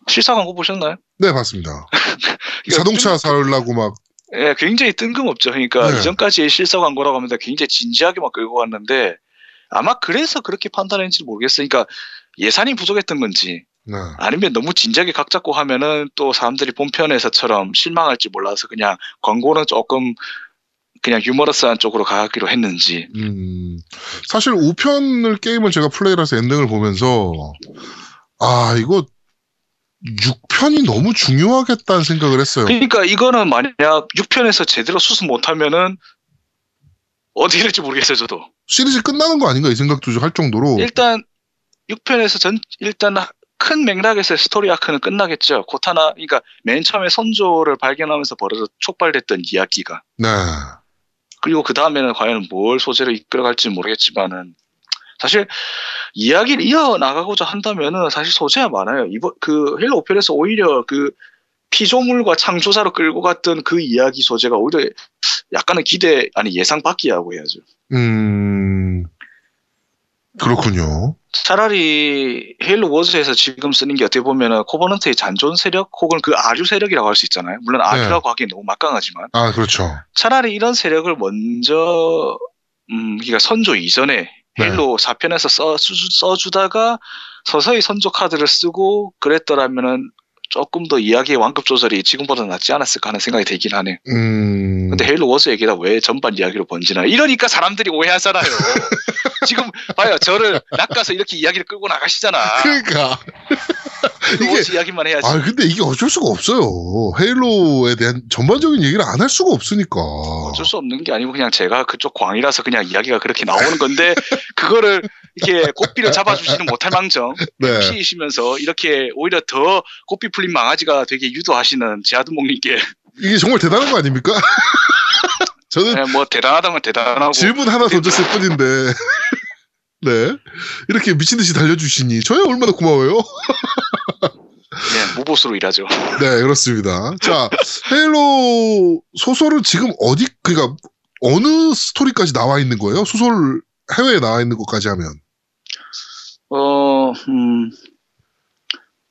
실사 광고 보셨나요? 네, 봤습니다. *laughs* 이거 자동차 살라고 막, 예, 굉장히 뜬금없죠. 그러니까 네. 이전까지의 실사 광고라고 하면 굉장히 진지하게 막 끌고 갔는데, 아마 그래서 그렇게 판단했는지 모르겠어요. 그러니까 예산이 부족했던 건지, 네. 아니면 너무 진지하게 각 잡고 하면은 또 사람들이 본편에서처럼 실망할지 몰라서 그냥 광고는 조금 그냥 유머러스한 쪽으로 가기로 했는지. 음, 사실 5편을 게임을 제가 플레이를 해서 엔딩을 보면서, 아, 이거 6편이 너무 중요하겠다는 생각을 했어요. 그러니까 이거는 만약 6편에서 제대로 수습 못하면은 어디 이럴지 모르겠어요, 저도. 시리즈 끝나는 거 아닌가 이 생각도 좀할 정도로. 일단 6편에서 전 일단 큰 맥락에서 story arc는 끝나겠죠. 코타나 그러니까 맨 처음에 선조를 발견하면서 벌어져 촉발됐던 이야기가 네. 그리고 그 다음에는 과연 뭘 소재로 이끌어갈지 모르겠지만은 사실 이야기를 이어 나가고자 한다면은 사실 소재가 많아요. 이번 그 헤일로 5편에서 오히려 그 피조물과 창조자로 끌고 갔던 그 이야기 소재가 오히려 약간은 기대 아니 예상 밖이라고 해야죠. 음, 그렇군요. 차라리 헤일로 워즈에서 지금 쓰는 게 어떻게 보면은 코버넌트의 잔존 세력 혹은 그 아류 세력이라고 할 수 있잖아요. 물론 아류라고 하기엔 너무 막강하지만 아, 그렇죠. 차라리 이런 세력을 먼저 음 그러니까 선조 이전에 네. 헤일로 4편에서 써, 써주다가 서서히 선조 카드를 쓰고 그랬더라면은 조금 더 이야기의 완급 조절이 지금보다 낫지 않았을까 하는 생각이 들긴 하네요. 음, 근데 헤일로 워즈 얘기가 왜 전반 이야기로 번지나 이러니까 사람들이 오해하잖아요. *laughs* 지금 봐요 저를 낚아서 이렇게 이야기를 끌고 나가시잖아. 그러니까. 그 이게- 이야기만 해야지. 아, 근데 이게 어쩔 수가 없어요. 헤일로에 대한 전반적인 얘기를 안 할 수가 없으니까. 어쩔 수 없는 게 아니고 그냥 제가 그쪽 광이라서 그냥 이야기가 그렇게 나오는 건데 *laughs* 그거를 이렇게 꽃비를 잡아주지는 못할 망정 네. 피이시면서 이렇게 오히려 더 꽃비 풀린 망아지가 되게 유도하시는 제아두목님께 이게 정말 대단한 거 아닙니까? *laughs* 저는 그냥 뭐 대단하다면 대단하고 질문 하나 던졌을 뿐인데. *laughs* 네. 이렇게 미친 듯이 달려주시니 저야 얼마나 고마워요. *laughs* 네, 무보수로 일하죠. 네, 그렇습니다. 자, 헤일로 소설은 지금 어디, 그니까, 어느 스토리까지 나와 있는 거예요? 소설 해외에 나와 있는 것까지 하면. 어, 음,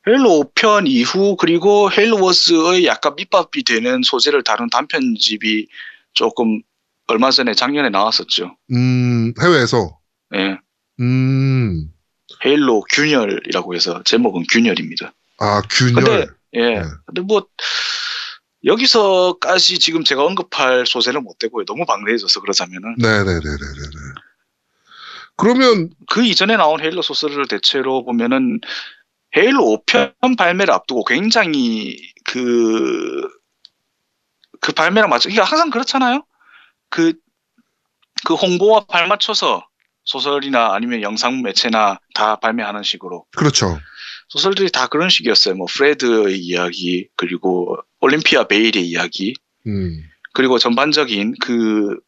헤일로 5편 이후 그리고 헤일로 워즈의 약간 밑밥이 되는 소재를 다룬 단편집이 조금 얼마 전에 작년에 나왔었죠. 음, 해외에서. 예. 음, 헤일로 균열이라고 해서 제목은 균열입니다. 아, 균열. 근데 예. 네. 근데 뭐 여기서까지 지금 제가 언급할 소재는 못 되고요. 너무 방대해져서 그러자면은 네네네네네. 그러면, 그 이전에 나온 헤일로 소설을 대체로 보면은 헤일로 5편 발매를 앞두고 굉장히 그, 그 발매랑 맞죠. 이게 항상 그렇잖아요. 그, 그 홍보와 발맞춰서 소설이나 아니면 영상 매체나 다 발매하는 식으로 그렇죠. 소설들이 다 그런 식이었어요. 뭐 프레드의 이야기 그리고 올림피아 베일의 이야기 음, 그리고 전반적인 그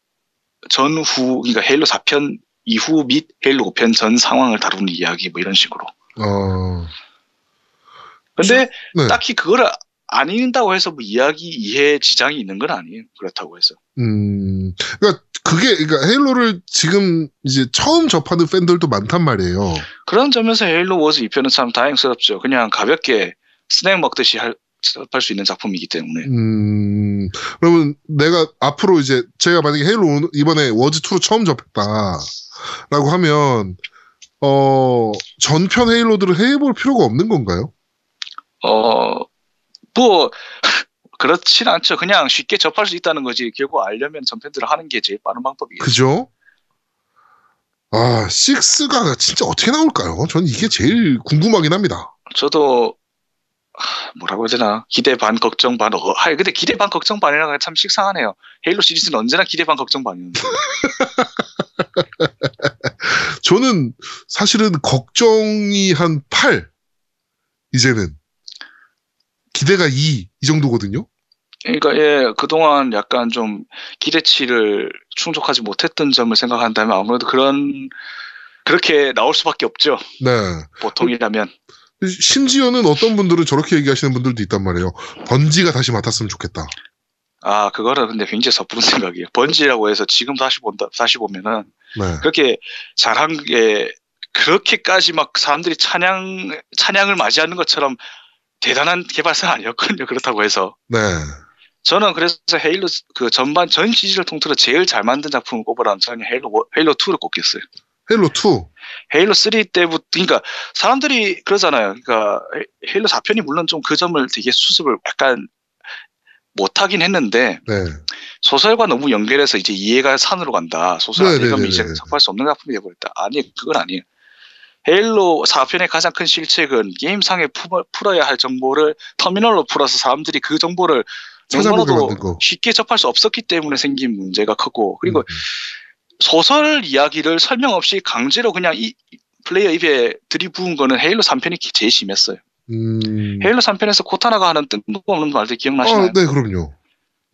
전후 그러니까 헤일로 4편 이후 및 헤일로 5편 전 상황을 다루는 이야기 뭐 이런 식으로. 어, 근데 네. 딱히 그거를 안 읽는다고 해서 뭐 이야기 이해 지장이 있는 건 아니에요. 그렇다고 해서. 음, 그러니까 그게, 그러니까 헤일로를 지금 이제 처음 접하는 팬들도 많단 말이에요. 그런 점에서 헤일로 워즈 2편은 참 다행스럽죠. 그냥 가볍게 스낵 먹듯이 할, 수 있는 작품이기 때문에. 음, 그러면 내가 앞으로 이제 제가 만약에 헤일로 오- 이번에 워즈 2로 처음 접했다 라고 하면, 어, 전편 헤일로들을 해볼 필요가 없는 건가요? 어, 뭐, *laughs* 그렇진 않죠. 그냥 쉽게 접할 수 있다는 거지. 결국 알려면 전편들을 하는 게 제일 빠른 방법이겠죠. 그죠? 아, 6가 진짜 어떻게 나올까요? 전 이게 제일 궁금하긴 합니다. 저도 하, 뭐라고 해야 되나 기대 반 걱정 반 어, 하 근데 기대 반 걱정 반이라는 게참 식상하네요 헤일로 시리즈는 언제나 기대 반 걱정 반이었는데 *laughs* 저는 사실은 걱정이 한 8, 이제는. 기대가 2, 이 정도거든요? 그러니까 예 그동안 약간 좀 기대치를 충족하지 못했던 점을 생각한다면 아무래도 그런 그렇게 나올 수밖에 없죠 네. 보통이라면 심지어는 어떤 분들은 저렇게 얘기하시는 분들도 있단 말이에요. Bungie가 다시 맡았으면 좋겠다. 아 그거는 근데 굉장히 섣부른 생각이에요 Bungie라고 해서 지금 다시 본다 다시 보면은 네. 그렇게 잘한 게 그렇게까지 막 사람들이 찬양 찬양을 맞이하는 것처럼 대단한 개발사는 아니었거든요. 그렇다고 해서 네. 저는 그래서 Halo 그 전반 전 시리즈를 통틀어 제일 잘 만든 작품을 꼽으라면 저는 Halo Wa- Halo 2를 꼽겠어요. Halo 2. Halo 3 때부터 그러니까 사람들이 그러잖아요. 그러니까 헤- 헤일로 4편이 물론 좀 그 점을 되게 수습을 약간 못하긴 했는데 네. 소설과 너무 연결해서 이제 이해가 산으로 간다. 소설 안 읽으면 네네네네. 이제 접할 수 없는 작품이 되어버렸다. 아니 그건 아니에요. 헤일로 4편의 가장 큰 실책은 게임상에 푸- 풀어야 할 정보를 터미널로 풀어서 사람들이 그 정보를 거. 쉽게 접할 수 없었기 때문에 생긴 문제가 크고 그리고 음, 소설 이야기를 설명 없이 강제로 그냥 이 플레이어 입에 들이부은 거는 헤일로 3편이 제일 심했어요. 음. 헤일로 3편에서 코타나가 하는 뜬금없는 말들 기억나시나요? 아, 네, 그럼요.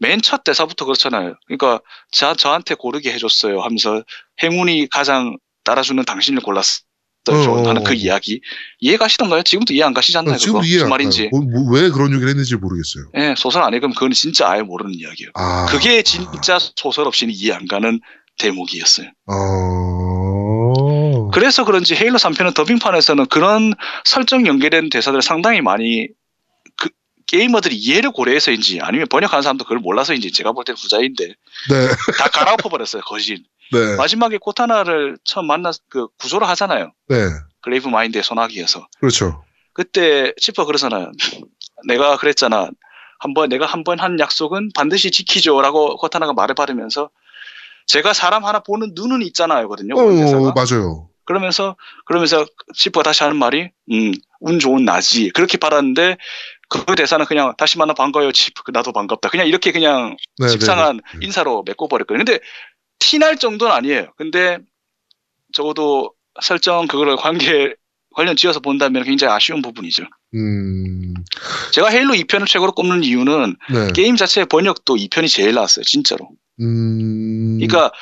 맨 첫 대사부터 그렇잖아요. 그러니까 저, 저한테 고르게 해줬어요 하면서 행운이 가장 따라주는 당신을 골랐어요 어, 하는 어. 그 이야기 이해 가시던가요? 지금도 이해 안 가시지 않나요? 아, 지금도 그거? 이해 안. 말인지. 뭐, 뭐, 왜 그런 얘기를 했는지 모르겠어요. 예, 소설 안 읽으면 그건 진짜 아예 모르는 이야기예요. 아. 그게 진짜 소설 없이는 이해 안 가는 대목이었어요. 어. 그래서 그런지 Halo 3편은 더빙판에서는 그런 설정 연계된 대사들을 상당히 많이 그 게이머들이 이해를 고려해서인지 아니면 번역하는 사람도 그걸 몰라서인지 제가 볼 때는 후자인데 네. 다 갈아엎어 버렸어요 거진 네. 마지막에 Cortana를 처음 만나 그 구조를 하잖아요 네. Gravemind의 손아귀에서 그렇죠. 그때 Chief가 그러잖아요 내가 그랬잖아 한번 내가 한 번 한 약속은 반드시 지키죠라고 Cortana가 말을 받으면서 제가 사람 하나 보는 눈은 있잖아요거든요 어. 맞아요. 그러면서 그러면서 치퍼가 다시 하는 말이 음, 운 좋은 나지 그렇게 받았는데 그 대사는 그냥 다시 만나 반가워요 치프 나도 반갑다 그냥 이렇게 그냥 네, 식상한 네, 네. 인사로 메꿔버렸거든요 근데 티 날 정도는 아니에요 근데 적어도 설정 그거를 관계 관련 지어서 본다면 굉장히 아쉬운 부분이죠 음. 제가 헤일로 2편을 최고로 꼽는 이유는 네. 게임 자체의 번역도 2편이 제일 나았어요 진짜로 음. 그러니까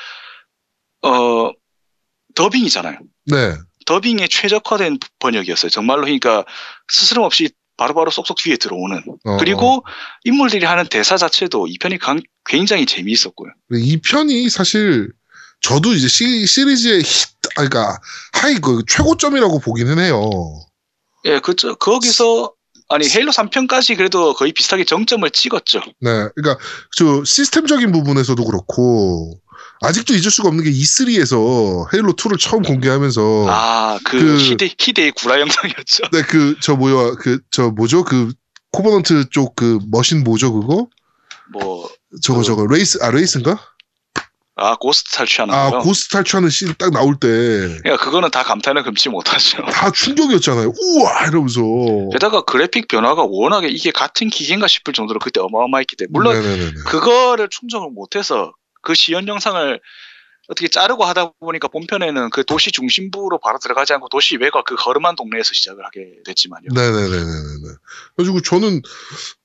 어 더빙이잖아요 네. 더빙에 최적화된 번역이었어요. 정말로 그러니까 스스럼 없이 바로바로 쏙쏙 귀에 들어오는. 어, 그리고 인물들이 하는 대사 자체도 2편이 강- 굉장히 재미있었고요. 2편이 사실 저도 이제 시, 시리즈의 히트, 아, 그러니까 high 그 최고점이라고 보기는 해요. 예, 그저 거기서 아니 Halo 3편까지 그래도 거의 비슷하게 정점을 찍었죠. 네, 그러니까 저 시스템적인 부분에서도 그렇고 아직도 잊을 수가 없는 게 E3에서 Halo 2를 처음 공개하면서 아, 그, 그- 희대 희대의 구라 영상이었죠. 네, 그 저 뭐야 그 저 뭐죠 그 Covenant 쪽 그 machine 뭐죠 그거 뭐 저거 그- 저거 Wraith 아 Wraith인가? 아, Ghost 탈취하는 아 거요. Ghost 탈출하는 씬 딱 나올 때다 그러니까 그거는 다 감탄을 금치 못하죠. 충격이었잖아요. 우와 이러면서. 게다가 그래픽 변화가 워낙에 이게 같은 기계인가 싶을 정도로 그때 어마어마했기 때문에 물론 네네네네. 그거를 충족을 못해서 그 시연 영상을 어떻게 자르고 하다 보니까 본편에는 그 도시 중심부로 바로 들어가지 않고 도시 외곽 그 허름한 동네에서 시작을 하게 됐지만요. 네네네네네. 그래가지고 저는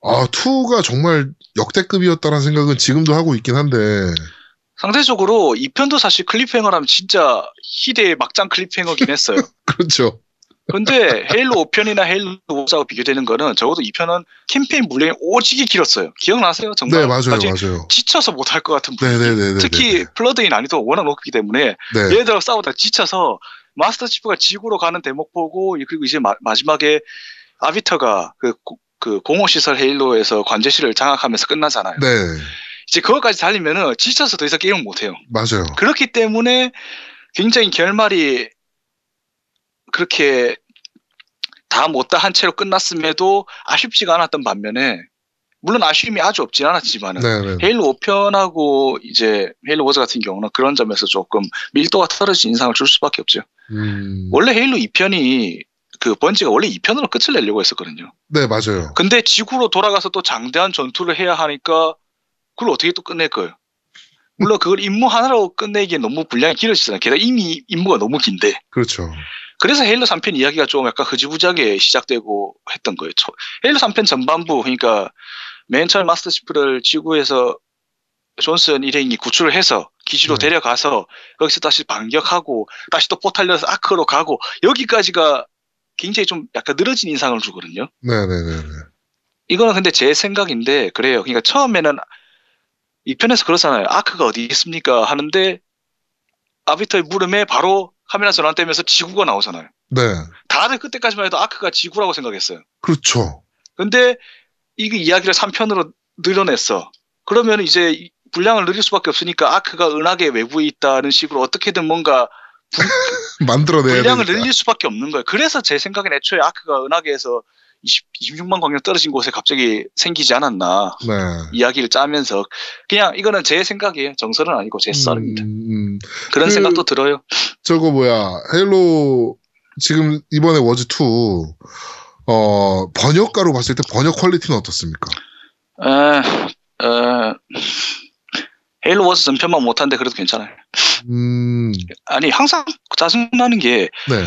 아 2가 정말 역대급이었다라는 생각은 지금도 하고 있긴 한데. 상대적으로 이 편도 사실 클리프행어라면 진짜 희대의 막장 클리프행어긴 했어요. *laughs* 그렇죠. 근데 헤일로 5편이나 헤일로 5하고 비교되는 거는 적어도 이 편은 캠페인 물량이 오지게 길었어요. 기억나세요? 정말 네 맞아요 맞아요. 지쳐서 못할 것 같은 분위기. 네네네네. 특히 플러드인 난이도가 워낙 높기 때문에 네. 얘들하고 싸우다 지쳐서 마스터 치프가 지구로 가는 대목 보고 그리고 이제 마, 지막에 아비터가 그, 고- 그 공허시설 헤일로에서 관제실을 장악하면서 끝나잖아요. 네 이제 그것까지 달리면은 지쳐서 더 이상 게임을 못 해요. 맞아요. 그렇기 때문에 굉장히 결말이 그렇게 다 못다 한 채로 끝났음에도 아쉽지가 않았던 반면에 물론 아쉬움이 아주 없진 않았지만은 네네. 헤일로 5편하고 이제 헤일로 워즈 같은 경우는 그런 점에서 조금 밀도가 떨어진 인상을 줄 수밖에 없죠. 음. 원래 헤일로 2편이 그 번지가 원래 2편으로 끝을 내려고 했었거든요. 네 맞아요. 근데 지구로 돌아가서 또 장대한 전투를 해야 하니까 그걸 어떻게 또 끝낼 거예요? 물론 그걸 임무 하나로 끝내기엔 너무 분량이 길어지잖아요. 게다가 이미 임무가 너무 긴데. 그렇죠. 그래서 헤일로 3편 이야기가 좀 약간 흐지부지하게 시작되고 했던 거예요. 초- 헤일로 3편 전반부, 그러니까 맨 처음 마스터 치프를 지구에서 존슨 일행이 구출을 해서 기지로 네. 데려가서 거기서 다시 반격하고 다시 또 포탈 열어서 아크로 가고 여기까지가 굉장히 좀 약간 늘어진 인상을 주거든요. 네네네네. 이거는 근데 제 생각인데 그래요. 그러니까 처음에는 이 편에서 그러잖아요. 아크가 어디 있습니까? 하는데 아비터의 물음에 바로 카메라 전환 되면서 지구가 나오잖아요. 네 다들 그때까지만 해도 아크가 지구라고 생각했어요. 그렇죠. 근데 이게 이야기를 3편으로 늘어냈어. 그러면 이제 이 분량을 늘릴 수밖에 없으니까 아크가 은하계 외부에 있다는 식으로 어떻게든 뭔가 *laughs* 만들어내야 분량을 되니까. 늘릴 수밖에 없는 거예요. 그래서 제 생각엔 애초에 아크가 은하계에서 20, 26만 광년 떨어진 곳에 갑자기 생기지 않았나. 네. 이야기를 짜면서 그냥 이거는 제 생각이에요. 정설은 아니고 제 썰입니다. 음, 음. 그런 그- 생각도 들어요. 저거 뭐야 Halo 지금 이번에 Wars 2 어, 번역가로 봤을 때 번역 quality는 어떻습니까? 에, 에, Halo Wars 전편만 못한데 그래도 괜찮아요. 음, 아니 항상 짜증나는 게 네,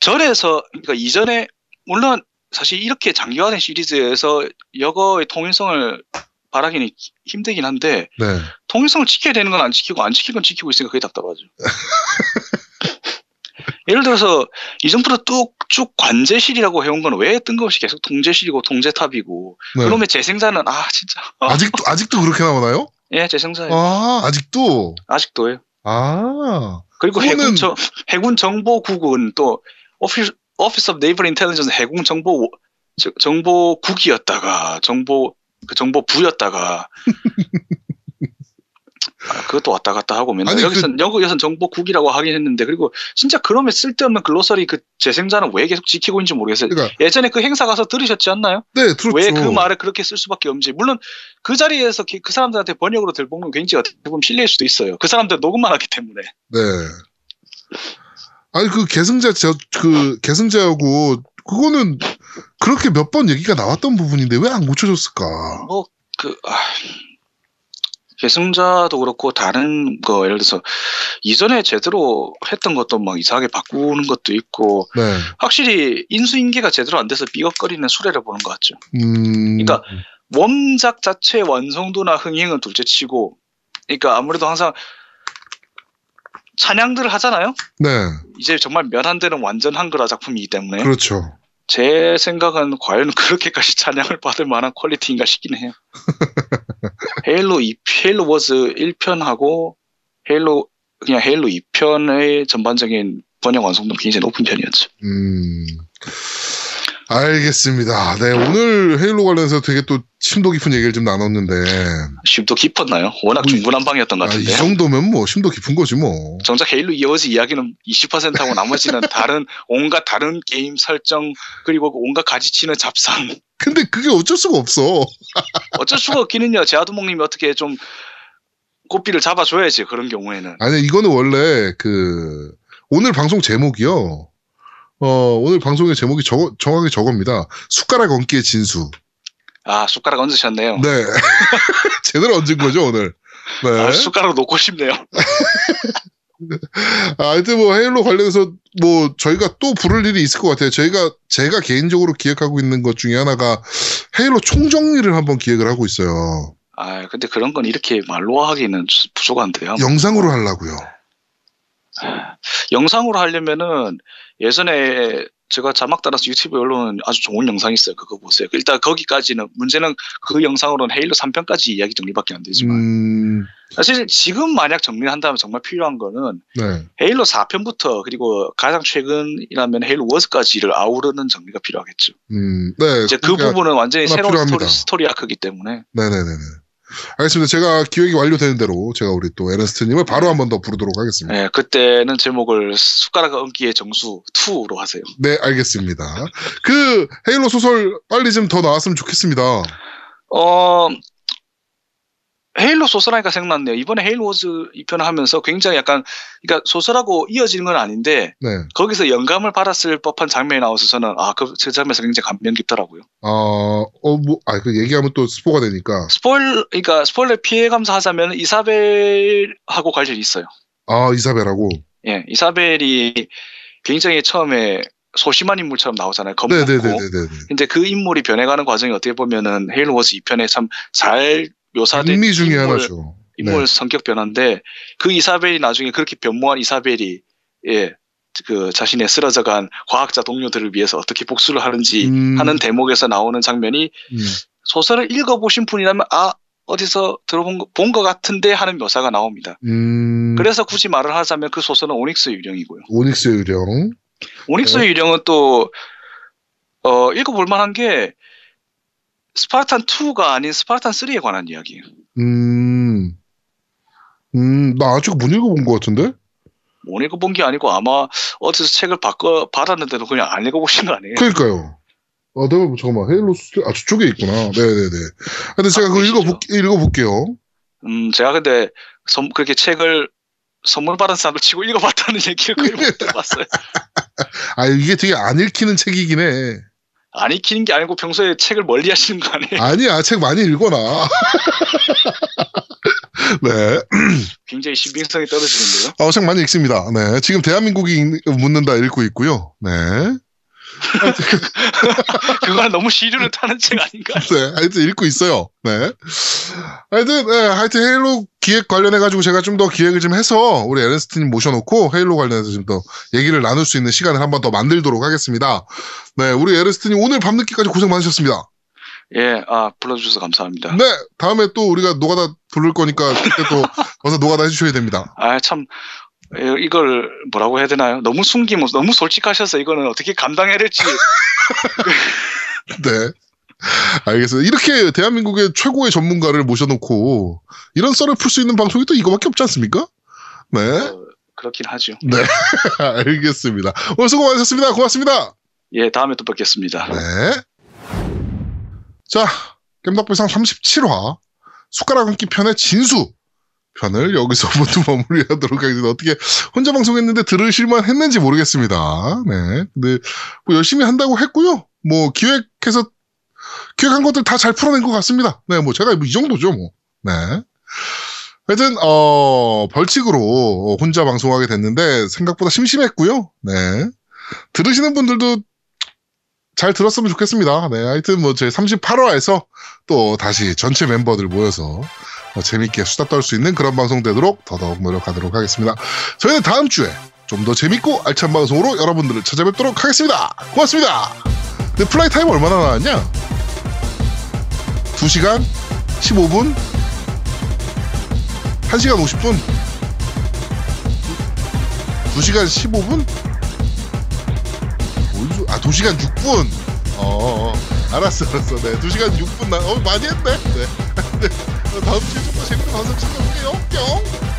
전에서 그러니까 이전에 물론 사실 이렇게 장기화된 시리즈에서 여거의 통일성을 바라기는 히- 힘들긴 한데 네, 통일성을 지켜야 되는 건 안 지키고 안 지킬 건 지키고 있으니까 그게 답답하죠. *laughs* 예를 들어서 이전부터 뚝쭉 관제실이라고 해온 건 왜 뜬금없이 계속 통제실이고 통제탑이고 네. 그놈의 재생산은 아 진짜 아직도 아직도 그렇게 나오나요? 예 재생산이 아, 아직도 아직도요. 아, 그리고 해군 정 해군 정보국은 또 Office Office of Naval Intelligence 해군 정보 저- 정보국이었다가 정보 그 정보부였다가 *laughs* 아, 그것도 왔다 갔다 하고 맨날 아니, 그 여기선 영국에선 정보국이라고 하긴 했는데 그리고 진짜 그놈의 쓸데없는 glossary 그 재생자는 왜 계속 지키고 있는지 모르겠어요. 그러니까 예전에 그 행사 가서 들으셨지 않나요? 네, 들었죠. 왜 그 말을 그렇게 쓸 수밖에 없는지. 물론 그 자리에서 기- 그 사람들한테 번역으로 들보면 굉장히 어떻게 보면 실례일 수도 있어요. 그 사람들 녹음만 하기 때문에. 네. 아니 그 계승자 저, 그 계승자하고 그거는 그렇게 몇 번 얘기가 나왔던 부분인데 왜 안 고쳐졌을까? 뭐, 그, 아, 계승자도 그렇고, 다른 거, 예를 들어서, 이전에 제대로 했던 것도 막 이상하게 바꾸는 것도 있고, 네. 확실히 인수인계가 제대로 안 돼서 삐걱거리는 수레를 보는 것 같죠. 음. 그러니까 원작 자체의 완성도나 흥행은 둘째 치고, 그러니까 아무래도 항상 찬양들을 하잖아요? 네. 이제 정말 면안 되는 완전 한글화 작품이기 때문에. 그렇죠. 제 생각은 과연 그렇게까지 찬양을 받을 만한 퀄리티인가 싶긴 해요. 헤일로 2, 헤일로 워즈 1편하고 헤일로 그냥 헤일로 2편의 전반적인 번역 완성도는 굉장히 높은 편이었죠. 음. 알겠습니다. 네, 오늘 헤일로 관련해서 되게 또 심도 깊은 얘기를 좀 나눴는데. 심도 깊었나요? 워낙 뭐, 중구난방이었던 것 아, 이 같은데. 정도면 뭐 심도 깊은 거지 뭐. 정작 헤일로 이어지 이야기는 20%하고 나머지는 *laughs* 다른 온갖 다른 게임 설정 그리고 그 온갖 가지치는 잡상 근데 그게 어쩔 수가 없어. *laughs* 어쩔 수가 없기는요. 제아두목님이 어떻게 좀 고삐를 잡아줘야지 그런 경우에는. 아니, 이거는 원래 그, 오늘 방송 제목이요. 어, 오늘 방송의 제목이 저, 정확히 저겁니다. 숟가락 얹기의 진수. 아 숟가락 얹으셨네요. 네. *laughs* 제대로 얹은 거죠, 오늘. 네. 아, 숟가락 놓고 싶네요. *laughs* 아, 하여튼 뭐 헤일로 관련해서 뭐 저희가 또 부를 일이 있을 것 같아요. 저희가 제가 개인적으로 기획하고 있는 것 중에 하나가 헤일로 총정리를 한번 기획을 하고 있어요. 아 근데 그런 건 이렇게 말로 하기는 부족한데요. 영상으로 하려고요. 영상으로 하려면은 예전에 제가 자막 따라서 유튜브에 올라오는 아주 좋은 영상이 있어요. 그거 보세요. 일단 거기까지는 문제는 그 영상으로는 Halo 3편까지 이야기 정리밖에 안 되지만 음, 사실 지금 만약 정리를 한다면 정말 필요한 거는 네. Halo 4편부터 그리고 가장 최근이라면 Halo Wars까지를 아우르는 정리가 필요하겠죠. 음, 네. 이제 그 그러니까- 부분은 완전히 새로운 필요합니다. 스토리, 스토리 arc이기 때문에 네네네네. 알겠습니다. 제가 기획이 완료되는 대로 제가 우리 또 에르스트님을 네. 바로 한 번 더 부르도록 하겠습니다. 예, 그때는 제목을 숟가락 얹기의 정수 2로 하세요. 네, 알겠습니다. 그 헤일로 소설 빨리 좀 더 나왔으면 좋겠습니다. 어, 헤일로 소설하니까 생각났네요. 이번에 헤일로 워즈 2편을 하면서 굉장히 약간, 그러니까 소설하고 이어지는 건 아닌데, 네. 거기서 영감을 받았을 법한 장면이 나와서 저는, 아, 그, 그 장면에서 굉장히 감명 깊더라고요. 아, 어, 뭐, 아, 그 얘기하면 또 스포가 되니까. 스포일, 그러니까 스포일러 피해 감사하자면 이사벨하고 관련이 있어요. 아, 이사벨하고. 예, 이사벨이 굉장히 처음에 소심한 인물처럼 나오잖아요. 겁먹고. 네네네네네. 근데 그 인물이 변해가는 과정이 어떻게 보면은 헤일로 워즈 2편에 참 잘 묘사된 장미 중에 인물, 하나죠. 인물 네. 성격 변화인데 그 이사벨이 나중에 그렇게 변모한 이사벨이 예, 그 자신의 쓰러져간 과학자 동료들을 위해서 어떻게 복수를 하는지 음, 하는 대목에서 나오는 장면이 음. 소설을 읽어보신 분이라면 아 어디서 들어본 본것 같은데 하는 묘사가 나옵니다. 음, 그래서 굳이 말을 하자면 그 소설은 오닉스 유령이고요. 오닉스 유령. 오닉스 네. 유령은 또 어, 읽어볼 만한 게 스파르탄 2가 아닌 스파르탄 3에 관한 이야기예요. 음, 음, 나 아직 못 읽어본 것 같은데? 못 읽어본 게 아니고 아마 어디서 책을 바꿔 받았는데도 그냥 안 읽어보신 거 아니에요? 그러니까요. 아, 내가 뭐, 잠깐만, 헤일로 스 아, 저쪽에 있구나. 네네네. 근데 제가 그거? 읽어볼, 읽어볼게요. 음, 제가 근데 선- 그렇게 책을 선물 받은 사람을 치고 읽어봤다는 얘기를 거의 못 *laughs* 들어봤어요. 아, 이게 되게 안 읽히는 책이긴 해. 안 읽히는 게 아니고 평소에 책을 멀리 하시는 거 아니에요? 아니야, 책 많이 읽어놔. *laughs* 네. 굉장히 신빙성이 떨어지는데요. 어, 책 많이 읽습니다. 네. 지금 대한민국이 읽- 묻는다 읽고 있고요. 네. *laughs* 그거는 너무 시류를 타는 책 아닌가? *laughs* 네. 하여튼 읽고 있어요. 네. 하여튼, 네. 하여튼 헤일로 기획 관련해가지고 제가 좀 더 기획을 좀 해서 우리 에른스트님 모셔놓고 헤일로 관련해서 좀 더 얘기를 나눌 수 있는 시간을 한번 더 만들도록 하겠습니다. 네. 우리 에른스트님 오늘 밤늦게까지 고생 많으셨습니다. 예, 아, 불러주셔서 감사합니다. 네. 다음에 또 우리가 노가다 부를 거니까 그때 또 *laughs* 와서 노가다 해주셔야 됩니다. 아, 참, 예, 이걸 뭐라고 해야 되나요? 너무 숨기면, 너무 솔직하셔서 이거는 어떻게 감당해야 될지. *laughs* 네. 알겠습니다. 이렇게 대한민국의 최고의 전문가를 모셔놓고 이런 썰을 풀 수 있는 방송이 또 이거밖에 없지 않습니까? 네. 어, 그렇긴 하죠. *laughs* 알겠습니다. 오늘 수고 많으셨습니다. 고맙습니다. 예, 다음에 또 뵙겠습니다. 네. 자, 겜덕비상 37화 숟가락 얹기 편의 진수 편을 여기서 *laughs* 모두 마무리하도록 하겠습니다. 어떻게 혼자 방송했는데 들으실만 했는지 모르겠습니다. 네. 근데 뭐 열심히 한다고 했고요. 뭐 기획해서 기획한 것들 다 잘 풀어낸 것 같습니다. 네, 뭐 제가 이 정도죠, 뭐. 네. 하여튼 어 벌칙으로 혼자 방송하게 됐는데 생각보다 심심했고요. 네. 들으시는 분들도 잘 들었으면 좋겠습니다. 네, 하여튼 뭐 저희 38화에서 또 다시 전체 멤버들 모여서 어, 재밌게 수다 떨 수 있는 그런 방송 되도록 더더욱 노력하도록 하겠습니다. 저희는 다음 주에 좀 더 재밌고 알찬 방송으로 여러분들을 찾아뵙도록 하겠습니다. 고맙습니다. 근데 play time 얼마나 나왔냐? 2시간 15분 1시간 50분 2시간 15분 아 2시간 6분 어, 어. 알았어, 알았어. 네, 2시간 6분 나, 어, 많이 했네. 네. 네. *laughs* 다음 주에 좀더 재밌는 방송 찾아올게요. 뿅!